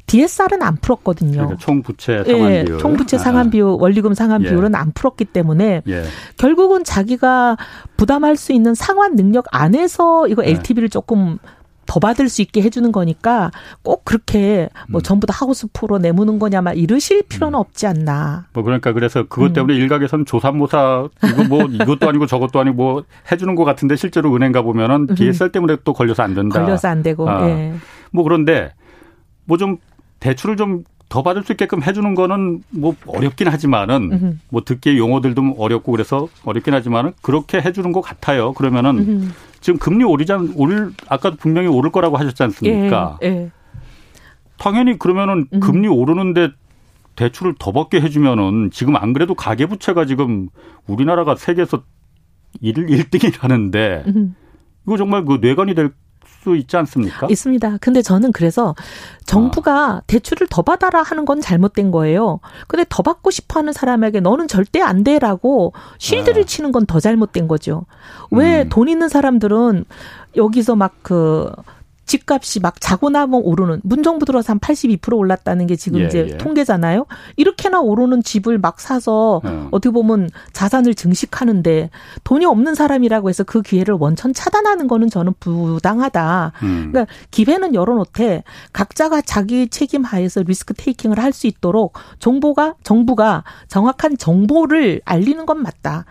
DSR은 안 풀었거든요. 그러니까 총 부채 상환 예, 비율. 총 부채 상환 비율, 원리금 상환 예. 비율은 안 풀었기 때문에 예. 결국은 자기가 부담할 수 있는 상환 능력 안에서 이거 LTV를 예. 조금 더 받을 수 있게 해주는 거니까 꼭 그렇게 뭐 음. 전부 다 하우스 프로 내무는 거냐 막 이러실 필요는 음. 없지 않나. 뭐 그러니까 그래서 그것 때문에 음. 일각에서는 조삼모사 이거 뭐 이것도 아니고 저것도 아니고 뭐 해주는 것 같은데 실제로 은행 가 보면은 DSR 음. 때문에 또 걸려서 안 된다. 걸려서 안 되고. 아. 예. 뭐 그런데 뭐좀 대출을 좀 더 받을 수 있게끔 해주는 거는 뭐 어렵긴 하지만은 음흠. 뭐 듣기에 용어들도 어렵고 그래서 어렵긴 하지만은 그렇게 해주는 것 같아요. 그러면은 음흠. 지금 금리 오르자 올 아까도 분명히 오를 거라고 하셨지 않습니까? 예, 예. 당연히 그러면은 음. 금리 오르는데 대출을 더 받게 해주면은 지금 안 그래도 가계부채가 지금 우리나라가 세계에서 1, 1등이라는데 이거 정말 그 뇌관이 될 수 있지 않습니까? 있습니다. 근데 저는 그래서 정부가 아. 대출을 더 받아라 하는 건 잘못된 거예요. 근데 더 받고 싶어 하는 사람에게 너는 절대 안 돼라고 실드를 아. 치는 건 더 잘못된 거죠. 왜돈 음. 있는 사람들은 여기서 막그 집값이 막 자고 나면 오르는 문정부 들어서 한 82% 올랐다는 게 지금 예, 이제 예. 통계잖아요. 이렇게나 오르는 집을 막 사서 음. 어떻게 보면 자산을 증식하는데 돈이 없는 사람이라고 해서 그 기회를 원천 차단하는 거는 저는 부당하다. 음. 그러니까 기회는 열어놓되 각자가 자기 책임 하에서 리스크 테이킹을 할 수 있도록 정보가 정부가 정확한 정보를 알리는 건 맞다.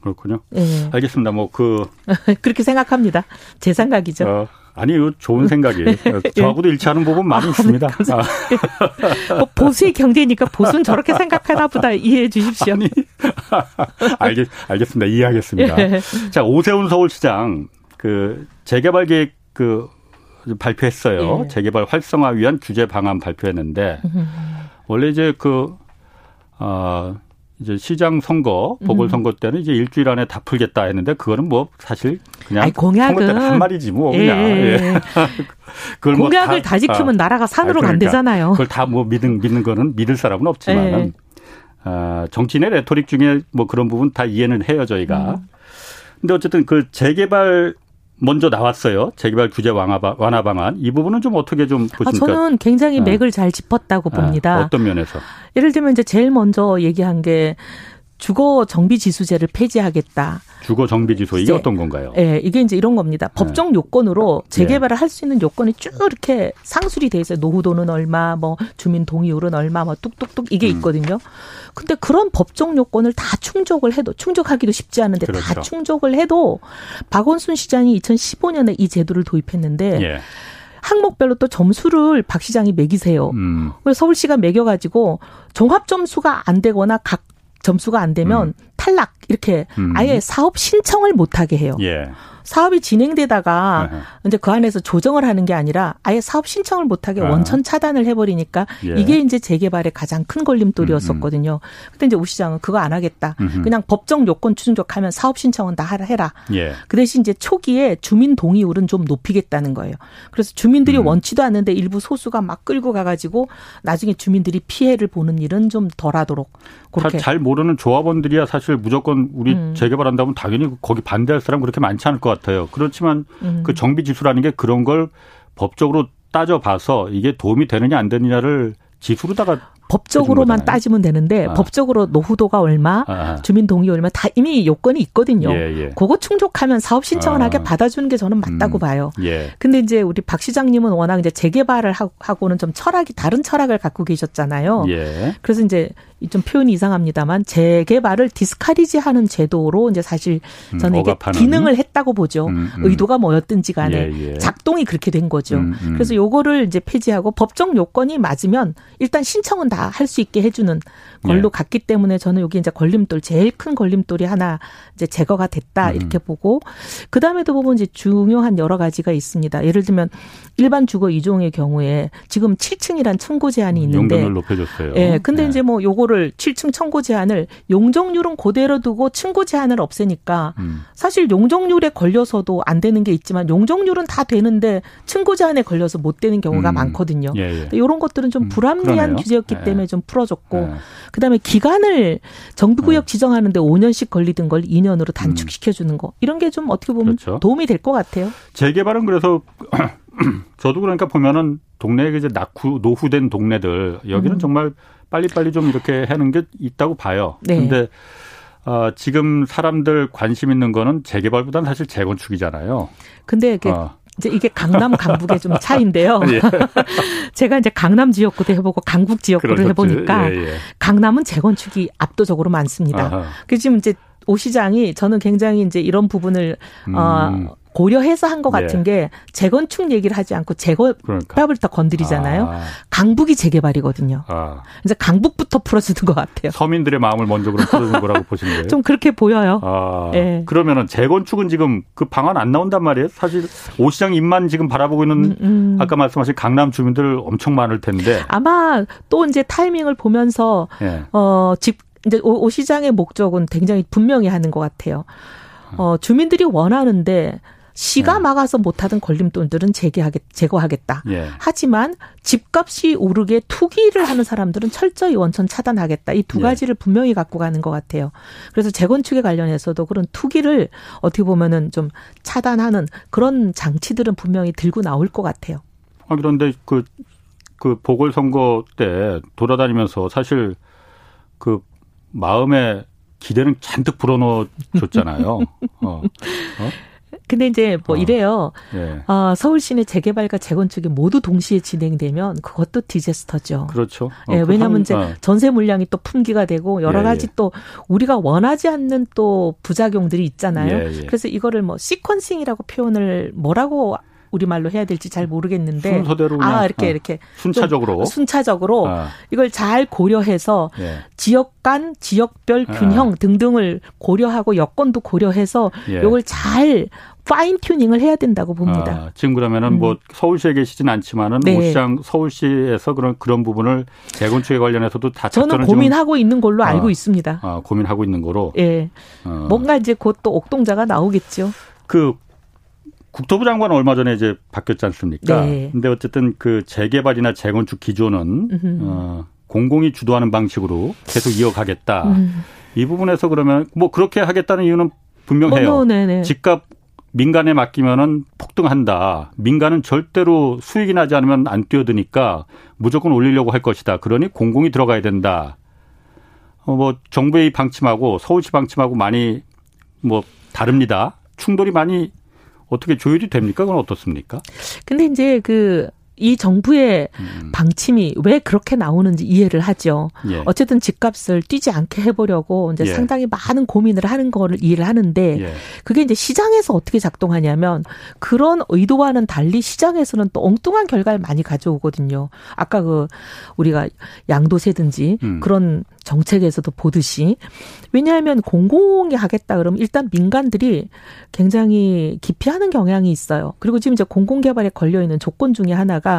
그렇군요. 예. 알겠습니다. 뭐 그 그렇게 생각합니다. 제 생각이죠. 어. 아니요, 좋은 생각이. 저하고도 일치하는 부분 많이 아, 있습니다. 아. 뭐 보수의 경제니까 보수는 저렇게 생각하나 보다 이해해 주십시오. 아니, 알겠, 알겠습니다. 이해하겠습니다. 예. 자, 오세훈 서울시장, 그, 재개발 계획 그, 발표했어요. 예. 재개발 활성화 위한 규제 방안 발표했는데, 원래 이제 그, 어, 이제 시장 선거 보궐선거 때는 이제 일주일 안에 다 풀겠다 했는데 그거는 뭐 사실 그냥 아니, 공약은 한 말이지 뭐 예, 그냥 예. 그걸 공약을 뭐 다, 다, 지키면 아, 나라가 산으로 그러니까 간대잖아요. 그걸 다 뭐 믿는 믿는 거는 믿을 사람은 없지만 예. 아, 정치인의 rhetoric 중에 뭐 그런 부분 다 이해는 해요 저희가. 음. 근데 어쨌든 그 재개발 먼저 나왔어요. 재개발 규제 완화, 완화 방안. 이 부분은 좀 어떻게 좀 아, 보십니까? 아, 저는 굉장히 맥을 아. 잘 짚었다고 봅니다. 아, 어떤 면에서? 예를 들면 이제 제일 먼저 얘기한 게 주거 정비 지수제를 폐지하겠다. 주거 정비 지수 이게 어떤 건가요? 예, 네, 이게 이제 이런 겁니다. 네. 법정 요건으로 재개발을 네. 할수 있는 요건이 쭉 이렇게 상술이 돼 있어요. 노후도는 얼마, 뭐 주민 동의율은 얼마, 뭐 뚝뚝뚝 이게 음. 있거든요. 근데 그런 법정 요건을 다 충족을 해도 충족하기도 쉽지 않은데 그렇죠. 다 충족을 해도 박원순 시장이 2015년에 이 제도를 도입했는데 예. 항목별로 또 점수를 박 시장이 매기세요. 음. 서울시가 매겨가지고 종합 점수가 안 되거나 각 점수가 안 되면 음. 탈락 이렇게 음. 아예 사업 신청을 못 하게 해요. 예. 사업이 진행되다가 uh 이제 그 안에서 조정을 하는 게 아니라 아예 사업 신청을 못하게 uh 원천 차단을 해버리니까 예. 이게 이제 재개발의 가장 큰 걸림돌이었었거든요. 음. 근데 이제 우 시장은 그거 안 하겠다. 음흠. 그냥 법정 요건 충족하면 사업 신청은 다 해라. 예. 그 대신 이제 초기에 주민 동의율은 좀 높이겠다는 거예요. 그래서 주민들이 음. 원치도 않는데 일부 소수가 막 끌고 가가지고 나중에 주민들이 피해를 보는 일은 좀 덜하도록 그렇게 잘 모르는 조합원들이야 사실 무조건 우리 음. 재개발한다면 당연히 거기 반대할 사람 그렇게 많지 않을 것 같아요. 그렇지만 음. 그 정비 지수라는 게 그런 걸 법적으로 따져봐서 이게 도움이 되느냐 안 되느냐를 지수로다가 법적으로만 따지면 되는데 아. 법적으로 노후도가 얼마, 아. 주민 동의 얼마 다 이미 요건이 있거든요. 예, 예. 그거 충족하면 사업 신청을 아. 하게 받아주는 게 저는 맞다고 음. 봐요. 예. 근데 이제 우리 박 시장님은 워낙 이제 재개발을 하고는 좀 철학이 다른 철학을 갖고 계셨잖아요. 예. 그래서 이제 좀 표현이 이상합니다만 재개발을 디스카리지하는 제도로 이제 사실 음, 저는 음, 이게 기능을 했다고 보죠. 음, 음. 의도가 뭐였든지 간에 예, 예. 작동이 그렇게 된 거죠. 음, 음. 그래서 요거를 이제 폐지하고 법정 요건이 맞으면 일단 신청은 다 할 수 있게 해주는 걸로 예. 갔기 때문에 저는 여기 이제 걸림돌 제일 큰 걸림돌이 하나 이제 제거가 됐다 이렇게 보고 그 다음에도 보면 이제 중요한 여러 가지가 있습니다. 예를 들면 일반 주거 이종의 경우에 지금 7층이란 층고 제한이 있는데 용도를 높여줬어요. 예, 근데 네. 이제 뭐 요거를 요거를 7층 청구 제한을 용적률은 그대로 두고 층고 제한을 없애니까 음. 사실 용적률에 걸려서도 안 되는 게 있지만 용적률은 다 되는데 층고 제한에 걸려서 못 되는 경우가 음. 많거든요. 예, 예. 이런 것들은 좀 음, 불합리한 음. 규제였기 예. 때문에 좀 풀어줬고 예. 그다음에 기간을 정비구역 음. 지정하는데 5년씩 걸리던 걸 2년으로 단축시켜 주는 거 이런 게 좀 어떻게 보면 그렇죠. 도움이 될 것 같아요. 재개발은 그래서 저도 그러니까 보면은 동네에 이제 낙후 노후된 동네들 여기는 음. 정말 빨리빨리 좀 이렇게 하는 게 있다고 봐요. 네. 근데 어, 지금 사람들 관심 있는 거는 재개발보다는 사실 재건축이잖아요. 근데 이게 어. 이제 이게 강남 강북의 좀 차이인데요. 예. 제가 이제 강남 지역구도 해보고 강북 지역구를 해보니까 예, 예. 강남은 재건축이 압도적으로 많습니다. 그 지금 이제 오 시장이 저는 굉장히 이제 이런 부분을 음. 어 고려해서 한 것 같은 예. 게 재건축 얘기를 하지 않고 재개발부터 그러니까. 건드리잖아요. 아. 강북이 재개발이거든요. 아. 이제 강북부터 풀어주는 것 같아요. 서민들의 마음을 먼저 그럼 풀어주는 거라고 보시는 거예요? 좀 그렇게 보여요. 아. 예. 그러면은 재건축은 지금 그 방안 안 나온단 말이에요. 사실 오 시장 입만 지금 바라보고 있는 음, 음. 아까 말씀하신 강남 주민들 엄청 많을 텐데 아마 또 이제 타이밍을 보면서 예. 어집 이제 오, 오 시장의 목적은 굉장히 분명히 하는 것 같아요. 어, 주민들이 원하는데 시가 네. 막아서 못하던 걸림돌들은 재개하겠, 제거하겠다. 예. 하지만 집값이 오르게 투기를 하는 사람들은 철저히 원천 차단하겠다. 이두 예. 가지를 분명히 갖고 가는 것 같아요. 그래서 재건축에 관련해서도 그런 투기를 어떻게 보면은 좀 차단하는 그런 장치들은 분명히 들고 나올 것 같아요. 아, 그런데 그, 그 보궐선거 때 돌아다니면서 사실 그 마음에 기대는 잔뜩 불어넣어 줬잖아요. 어. 어? 근데 이제 뭐 어. 이래요. 예. 어, 서울 시내 재개발과 재건축이 모두 동시에 진행되면 그것도 디제스터죠. 그렇죠. 어, 예, 그 왜냐하면 이제 어. 전세 물량이 또 품기가 되고 여러 예, 가지 예. 또 우리가 원하지 않는 또 부작용들이 있잖아요. 예, 예. 그래서 이거를 뭐 시퀀싱이라고 표현을 뭐라고 우리말로 해야 될지 잘 모르겠는데 순서대로 아 이렇게 어, 이렇게 순차적으로 순차적으로 아. 이걸 잘 고려해서 예. 지역 간 지역별 아. 균형 아. 등등을 고려하고 여건도 고려해서 예. 이걸 잘 파인 튜닝을 해야 된다고 봅니다. 아, 지금 그러면은 뭐 음. 뭐 서울시에 계시진 않지만은 네. 오 시장 서울시에서 그런 그런 부분을 재건축에 관련해서도 다 저는 고민하고 있는 걸로 알고 아, 있습니다. 아, 고민하고 있는 거로. 예. 어. 뭔가 이제 곧 또 옥동자가 나오겠죠. 그 국토부 장관 얼마 전에 이제 바뀌었지 않습니까? 네. 근데 어쨌든 그 재개발이나 재건축 기조는 어, 공공이 주도하는 방식으로 계속 이어가겠다. 음. 이 부분에서 그러면 뭐 그렇게 하겠다는 이유는 분명해요. 어, 뭐, 집값 민간에 맡기면은 폭등한다. 민간은 절대로 수익이 나지 않으면 안 뛰어드니까 무조건 올리려고 할 것이다. 그러니 공공이 들어가야 된다. 어, 뭐 정부의 방침하고 서울시 방침하고 많이 뭐 다릅니다. 충돌이 많이 어떻게 조율이 됩니까? 그건 어떻습니까? 근데 이제 그 이 정부의 음. 방침이 왜 그렇게 나오는지 이해를 하죠. 예. 어쨌든 집값을 뛰지 않게 해보려고 이제 예. 상당히 많은 고민을 하는 거를 이해를 하는데 예. 그게 이제 시장에서 어떻게 작동하냐면 그런 의도와는 달리 시장에서는 또 엉뚱한 결과를 많이 가져오거든요. 아까 그 우리가 양도세든지 음. 그런 정책에서도 보듯이 왜냐하면 공공이 하겠다 그러면 일단 민간들이 굉장히 기피하는 경향이 있어요. 그리고 지금 이제 공공개발에 걸려 있는 조건 중에 하나가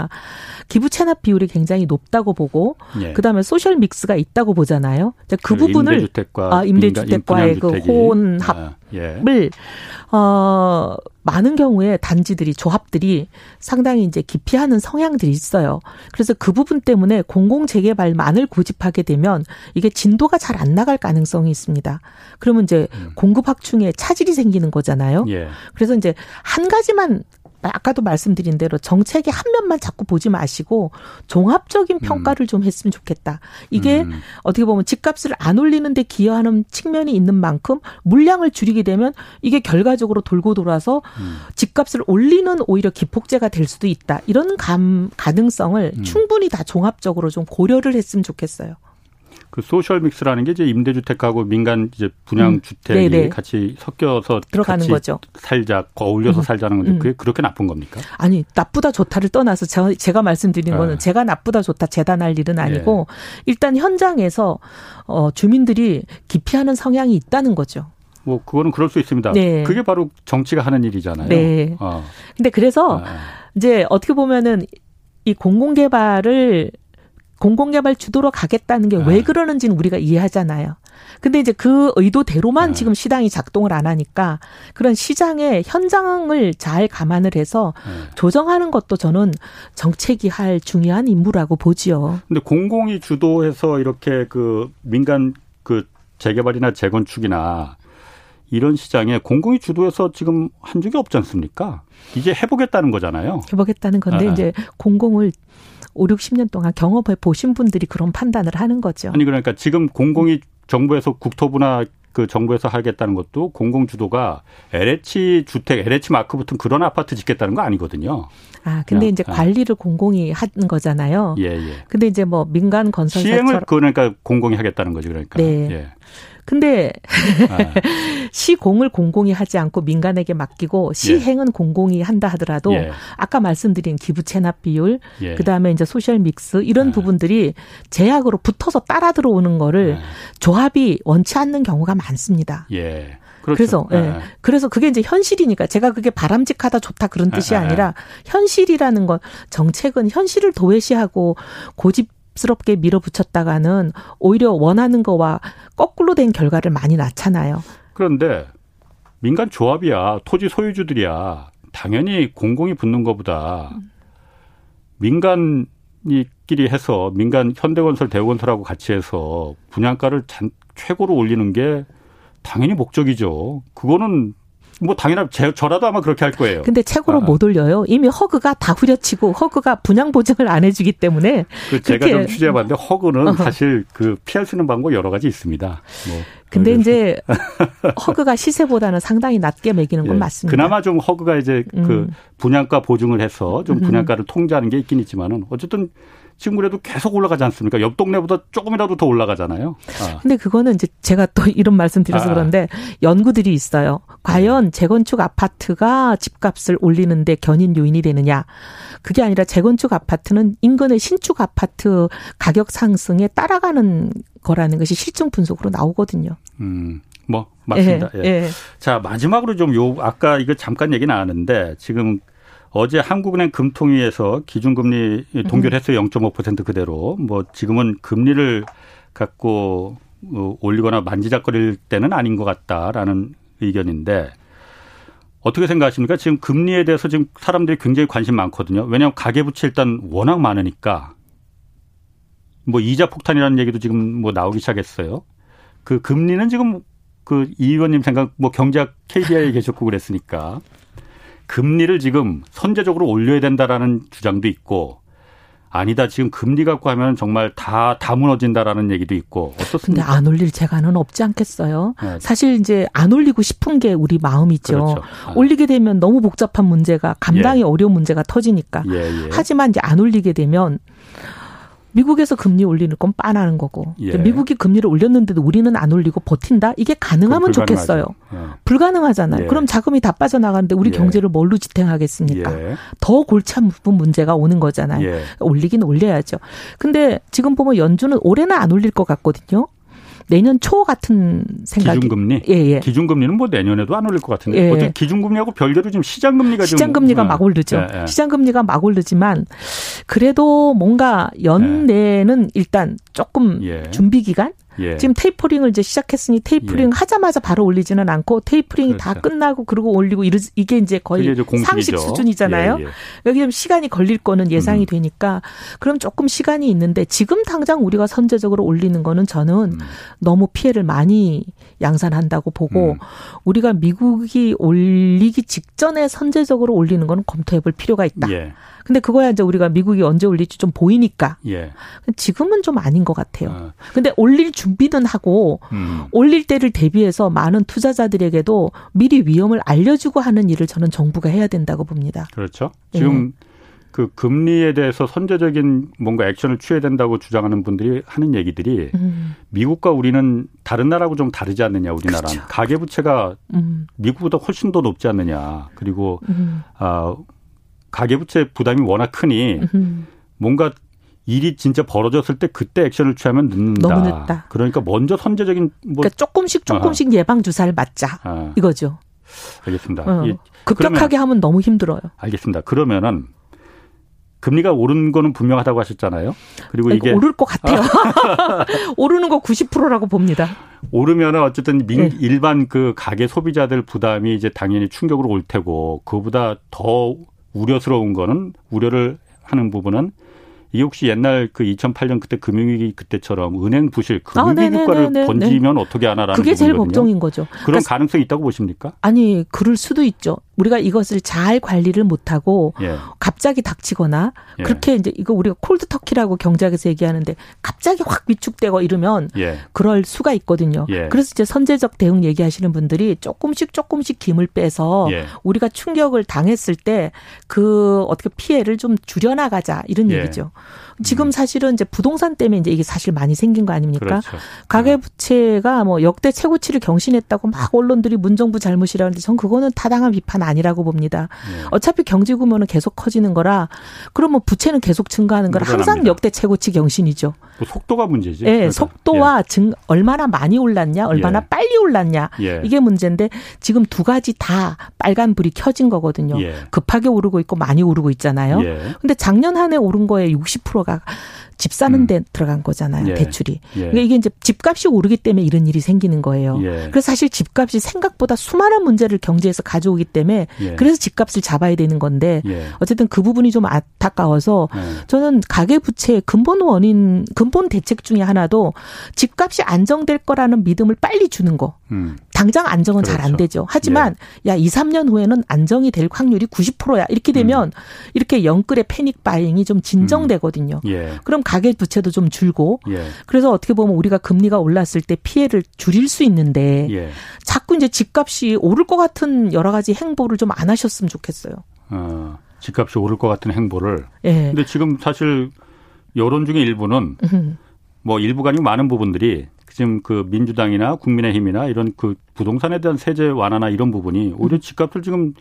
기부 체납 비율이 굉장히 높다고 보고 예. 그다음에 소셜 믹스가 있다고 보잖아요. 그, 그 부분을 임대주택과 아, 임대주택과의 그 혼합을 아, 예. 어 많은 경우에 단지들이 조합들이 상당히 이제 기피하는 성향들이 있어요. 그래서 그 부분 때문에 공공 재개발만을 고집하게 되면 이게 진도가 잘 안 나갈 가능성이 있습니다. 그러면 이제 음. 공급 확충에 차질이 생기는 거잖아요. 예. 그래서 이제 한 가지만 아까도 말씀드린 대로 정책의 한 면만 자꾸 보지 마시고 종합적인 음. 평가를 음. 좀 했으면 좋겠다. 이게 음. 어떻게 보면 집값을 안 올리는데 기여하는 측면이 있는 만큼 물량을 줄이게 되면 이게 결과적으로 돌고 돌아서 음. 집값을 올리는 오히려 기폭제가 될 수도 있다. 이런 감 가능성을 음. 충분히 다 종합적으로 좀 고려를 했으면 좋겠어요. 그 소셜 믹스라는 게 이제 임대주택하고 민간 이제 분양 음. 주택이 음. 같이 섞여서 들어가는 같이 거죠. 살자, 어울려서 음. 살자는 건데 음. 그게 그렇게 나쁜 겁니까? 아니 나쁘다 좋다를 떠나서 제가, 제가 말씀드린 거는 네. 제가 나쁘다 좋다 재단할 일은 아니고 네. 일단 현장에서 어, 주민들이 기피하는 성향이 있다는 거죠. 뭐 그거는 그럴 수 있습니다. 네. 그게 바로 정치가 하는 일이잖아요. 네. 어. 근데 그래서 아. 이제 어떻게 보면은 이 공공개발을 공공개발 주도로 가겠다는 게왜 네. 그러는지는 우리가 이해하잖아요. 근데 이제 그 의도대로만 네. 지금 시장이 작동을 안 하니까 그런 시장의 현장을 잘 감안을 해서 네. 조정하는 것도 저는 정책이 할 중요한 임무라고 보지요. 근데 공공이 주도해서 이렇게 그 민간 그 재개발이나 재건축이나 이런 시장에 공공이 주도해서 지금 한 적이 없지 않습니까? 이제 해보겠다는 거잖아요. 해보겠다는 건데 네. 이제 공공을 5, 60년 동안 경험해 보신 분들이 그런 판단을 하는 거죠. 아니 그러니까 지금 공공이 정부에서 국토부나 그 정부에서 하겠다는 것도 공공 주도가 LH 주택, LH 마크 붙은 그런 아파트 짓겠다는 거 아니거든요. 아, 근데 이제 아. 관리를 공공이 하는 거잖아요. 예, 예. 근데 이제 뭐 민간 건설사처럼 시행을 그러니까 공공이 하겠다는 거죠, 그러니까. 네. 예. 근데 아. 시공을 공공이 하지 않고 민간에게 맡기고 시행은 예. 공공이 한다 하더라도 예. 아까 말씀드린 기부 체납 비율 예. 그다음에 이제 소셜 믹스 이런 아. 부분들이 제약으로 붙어서 따라 들어오는 거를 아. 조합이 원치 않는 경우가 많습니다. 예. 그렇죠. 그래서 예. 네. 그래서 그게 이제 현실이니까 제가 그게 바람직하다 좋다 그런 뜻이 아니라 현실이라는 건 정책은 현실을 도외시하고 고집 스럽게 밀어붙였다가는 오히려 원하는 거와 거꾸로 된 결과를 많이 낳잖아요. 그런데 민간 조합이야 토지 소유주들이야 당연히 공공이 붙는 것보다 민간이끼리 해서 민간 현대건설 대우건설하고 같이 해서 분양가를 최고로 올리는 게 당연히 목적이죠. 그거는 뭐 당연한 제, 저라도 아마 그렇게 할 거예요. 근데 최고로 아. 못 올려요. 이미 허그가 다 후려치고 허그가 분양 보증을 안 해주기 때문에. 그 제가 좀 취재해봤는데 허그는 어허. 사실 그 피할 수 있는 방법 여러 가지 있습니다. 뭐 근데 이제 허그가 시세보다는 상당히 낮게 매기는 건 예, 맞습니다. 그나마 좀 허그가 이제 그 음. 그 분양가 보증을 해서 좀 음. 분양가를 통제하는 게 있긴 있지만은 어쨌든 지금 그래도 계속 올라가지 않습니까? 옆 동네보다 조금이라도 더 올라가잖아요. 아. 근데 그거는 이제 제가 또 이런 말씀 드려서 아. 그런데 연구들이 있어요. 과연 네. 재건축 아파트가 집값을 올리는데 견인 요인이 되느냐? 그게 아니라 재건축 아파트는 인근의 신축 아파트 가격 상승에 따라가는 거라는 것이 실증 분석으로 나오거든요. 음. 뭐 맞습니다. 예, 예. 예. 자 마지막으로 좀 요 아까 이거 잠깐 얘기 나왔는데 지금 어제 한국은행 금통위에서 기준금리 동결했어요. 음. 0.5% 그대로. 뭐 지금은 금리를 갖고 어, 올리거나 만지작거릴 때는 아닌 것 같다라는 의견인데 어떻게 생각하십니까? 지금 금리에 대해서 지금 사람들이 굉장히 관심 많거든요. 왜냐하면 가계부채 일단 워낙 많으니까 뭐 이자 폭탄이라는 얘기도 지금 뭐 나오기 시작했어요. 그 금리는 지금 그 이 의원님 생각 뭐 경제학 KBI에 계셨고 그랬으니까 금리를 지금 선제적으로 올려야 된다라는 주장도 있고 아니다 지금 금리 갖고 하면 정말 다다 무너진다라는 얘기도 있고 어떻습니까? 근데 안 올릴 재간은 없지 않겠어요? 네. 사실 이제 안 올리고 싶은 게 우리 마음이죠. 그렇죠. 아. 올리게 되면 너무 복잡한 문제가 감당이 예. 어려운 문제가 터지니까. 예, 예. 하지만 이제 안 올리게 되면 미국에서 금리 올리는 건 빤하는 거고 예. 미국이 금리를 올렸는데도 우리는 안 올리고 버틴다 이게 가능하면 좋겠어요. 예. 불가능하잖아요. 예. 그럼 자금이 다 빠져나가는데 우리 예. 경제를 뭘로 지탱하겠습니까? 예. 더 골치 아픈 문제가 오는 거잖아요. 예. 올리긴 올려야죠. 근데 지금 보면 연준은 올해는 안 올릴 것 같거든요. 내년 초 같은 생각이 기준금리 예, 예. 기준금리는 뭐 내년에도 안 올릴 것 같은데 예. 어떻게 기준금리하고 별개로 지금 시장금리가 시장금리가 막 오르죠. 예, 예. 시장금리가 막 오르지만 그래도 뭔가 연내는 일단 조금 준비 기간 예. 지금 테이퍼링을 이제 시작했으니 테이퍼링 예. 하자마자 바로 올리지는 않고 테이퍼링이 그렇죠. 다 끝나고 그러고 올리고 이러, 이게 이제 거의 상식 수준이잖아요. 예, 예. 여기 좀 시간이 걸릴 거는 예상이 음. 되니까 그럼 조금 시간이 있는데 지금 당장 우리가 선제적으로 올리는 거는 저는 음. 너무 피해를 많이 양산한다고 보고 음. 우리가 미국이 올리기 직전에 선제적으로 올리는 거는 검토해 볼 필요가 있다. 예. 근데 그거야 이제 우리가 미국이 언제 올릴지 좀 보이니까. 예. 지금은 좀 아닌 것 같아요. 어. 근데 올릴 준비는 하고 음. 올릴 때를 대비해서 많은 투자자들에게도 미리 위험을 알려주고 하는 일을 저는 정부가 해야 된다고 봅니다. 그렇죠. 지금 예. 그 금리에 대해서 선제적인 뭔가 액션을 취해야 된다고 주장하는 분들이 하는 얘기들이 음. 미국과 우리는 다른 나라하고 좀 다르지 않느냐 우리나라는 그렇죠. 가계 부채가 음. 미국보다 훨씬 더 높지 않느냐 그리고 음. 아 가계부채 부담이 워낙 크니 뭔가 일이 진짜 벌어졌을 때 그때 액션을 취하면 늦는다. 너무 늦다. 그러니까 먼저 선제적인 뭐 그러니까 조금씩 조금씩 어. 예방 주사를 맞자 어. 이거죠. 알겠습니다. 어. 급격하게 하면 너무 힘들어요. 알겠습니다. 그러면은 금리가 오른 거는 분명하다고 하셨잖아요. 그리고 이게 오를 것 같아요. 오르는 거 90%라고 봅니다. 오르면은 어쨌든 민, 네. 일반 그 가계 소비자들 부담이 이제 당연히 충격으로 올 테고 그보다 더 우려스러운 거는 우려를 하는 부분은 이 혹시 옛날 그 2008년 그때 금융위기 그때처럼 은행 부실 금융위 아, 국가를 번지면 어떻게 하나라는 그게 제일 걱정인 거죠. 그런 그러니까, 가능성이 있다고 보십니까? 아니 그럴 수도 있죠. 우리가 이것을 잘 관리를 못하고 예. 갑자기 닥치거나 예. 그렇게 이제 이거 우리가 콜드 터키라고 경제학에서 얘기하는데 갑자기 확 위축되고 이러면 예. 그럴 수가 있거든요. 예. 그래서 이제 선제적 대응 얘기하시는 분들이 조금씩 조금씩 김을 빼서 예. 우리가 충격을 당했을 때 그 어떻게 피해를 좀 줄여나가자 이런 예. 얘기죠. 지금 음. 사실은 이제 부동산 때문에 이제 이게 사실 많이 생긴 거 아닙니까? 그렇죠. 가계 부채가 뭐 역대 최고치를 경신했다고 막 언론들이 문정부 잘못이라는데 전 그거는 타당한 비판 아니라고 봅니다. 네. 어차피 경제 규모는 계속 커지는 거라 그러면 부채는 계속 증가하는 거라 항상 역대 최고치 경신이죠. 뭐 속도가 문제지. 네, 그러니까. 속도와 예. 증 얼마나 많이 올랐냐, 얼마나 예. 빨리 올랐냐 예. 이게 문제인데 지금 두 가지 다 빨간 불이 켜진 거거든요. 예. 급하게 오르고 있고 많이 오르고 있잖아요. 예. 근데 작년 한 해 오른 거에 60%가 집 사는 데 음. 들어간 거잖아요. 예. 대출이. 예. 그러니까 이게 이제 집값이 오르기 때문에 이런 일이 생기는 거예요. 예. 그래서 사실 집값이 생각보다 수많은 문제를 경제에서 가져오기 때문에 예. 그래서 집값을 잡아야 되는 건데 예. 어쨌든 그 부분이 좀 안타까워서 예. 저는 가계 부채의 근본 원인, 근본 대책 중에 하나도 집값이 안정될 거라는 믿음을 빨리 주는 거. 음. 당장 안정은 그렇죠. 잘안 되죠. 하지만 야, 2, 3년 후에는 안정이 될 확률이 90%야. 이렇게 되면 음. 이렇게 영끌의 패닉 바잉이 좀 진정되거든요. 음. 그럼 가계 부채도 좀 줄고 예. 그래서 어떻게 보면 우리가 금리가 올랐을 때 피해를 줄일 수 있는데 예. 자꾸 이제 집값이 오를 것 같은 여러 가지 행보를 좀 안 하셨으면 좋겠어요. 어, 집값이 오를 것 같은 행보를. 예. 근데 지금 사실 여론 중에 일부는 음. 뭐 일부가 아니고 많은 부분들이 지금 그 민주당이나 국민의힘이나 이런 그 부동산에 대한 세제 완화나 이런 부분이 오히려 음. 집값을 지금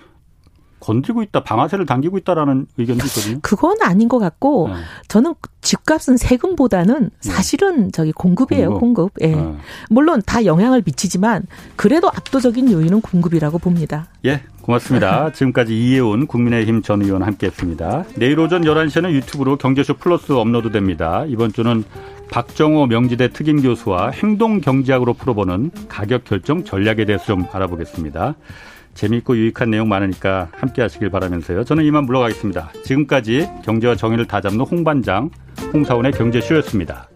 건드리고 있다, 방아쇠를 당기고 있다라는 의견도 있거든요. 그건 아닌 것 같고 네. 저는 집값은 세금보다는 네. 사실은 네. 저기 공급이에요, 공급. 공급. 예. 네. 물론 다 영향을 미치지만 그래도 압도적인 요인은 공급이라고 봅니다. 예, 고맙습니다. 지금까지 이혜훈 국민의힘 전 의원 함께했습니다. 내일 오전 11시에는 유튜브로 경제쇼 플러스 업로드됩니다. 이번 주는 박정호 명지대 특임 교수와 행동 경제학으로 풀어보는 가격 결정 전략에 대해서 좀 알아보겠습니다. 재미있고 유익한 내용 많으니까 함께 하시길 바라면서요. 저는 이만 물러가겠습니다. 지금까지 경제와 정의를 다잡는 홍반장, 홍사원의 경제쇼였습니다.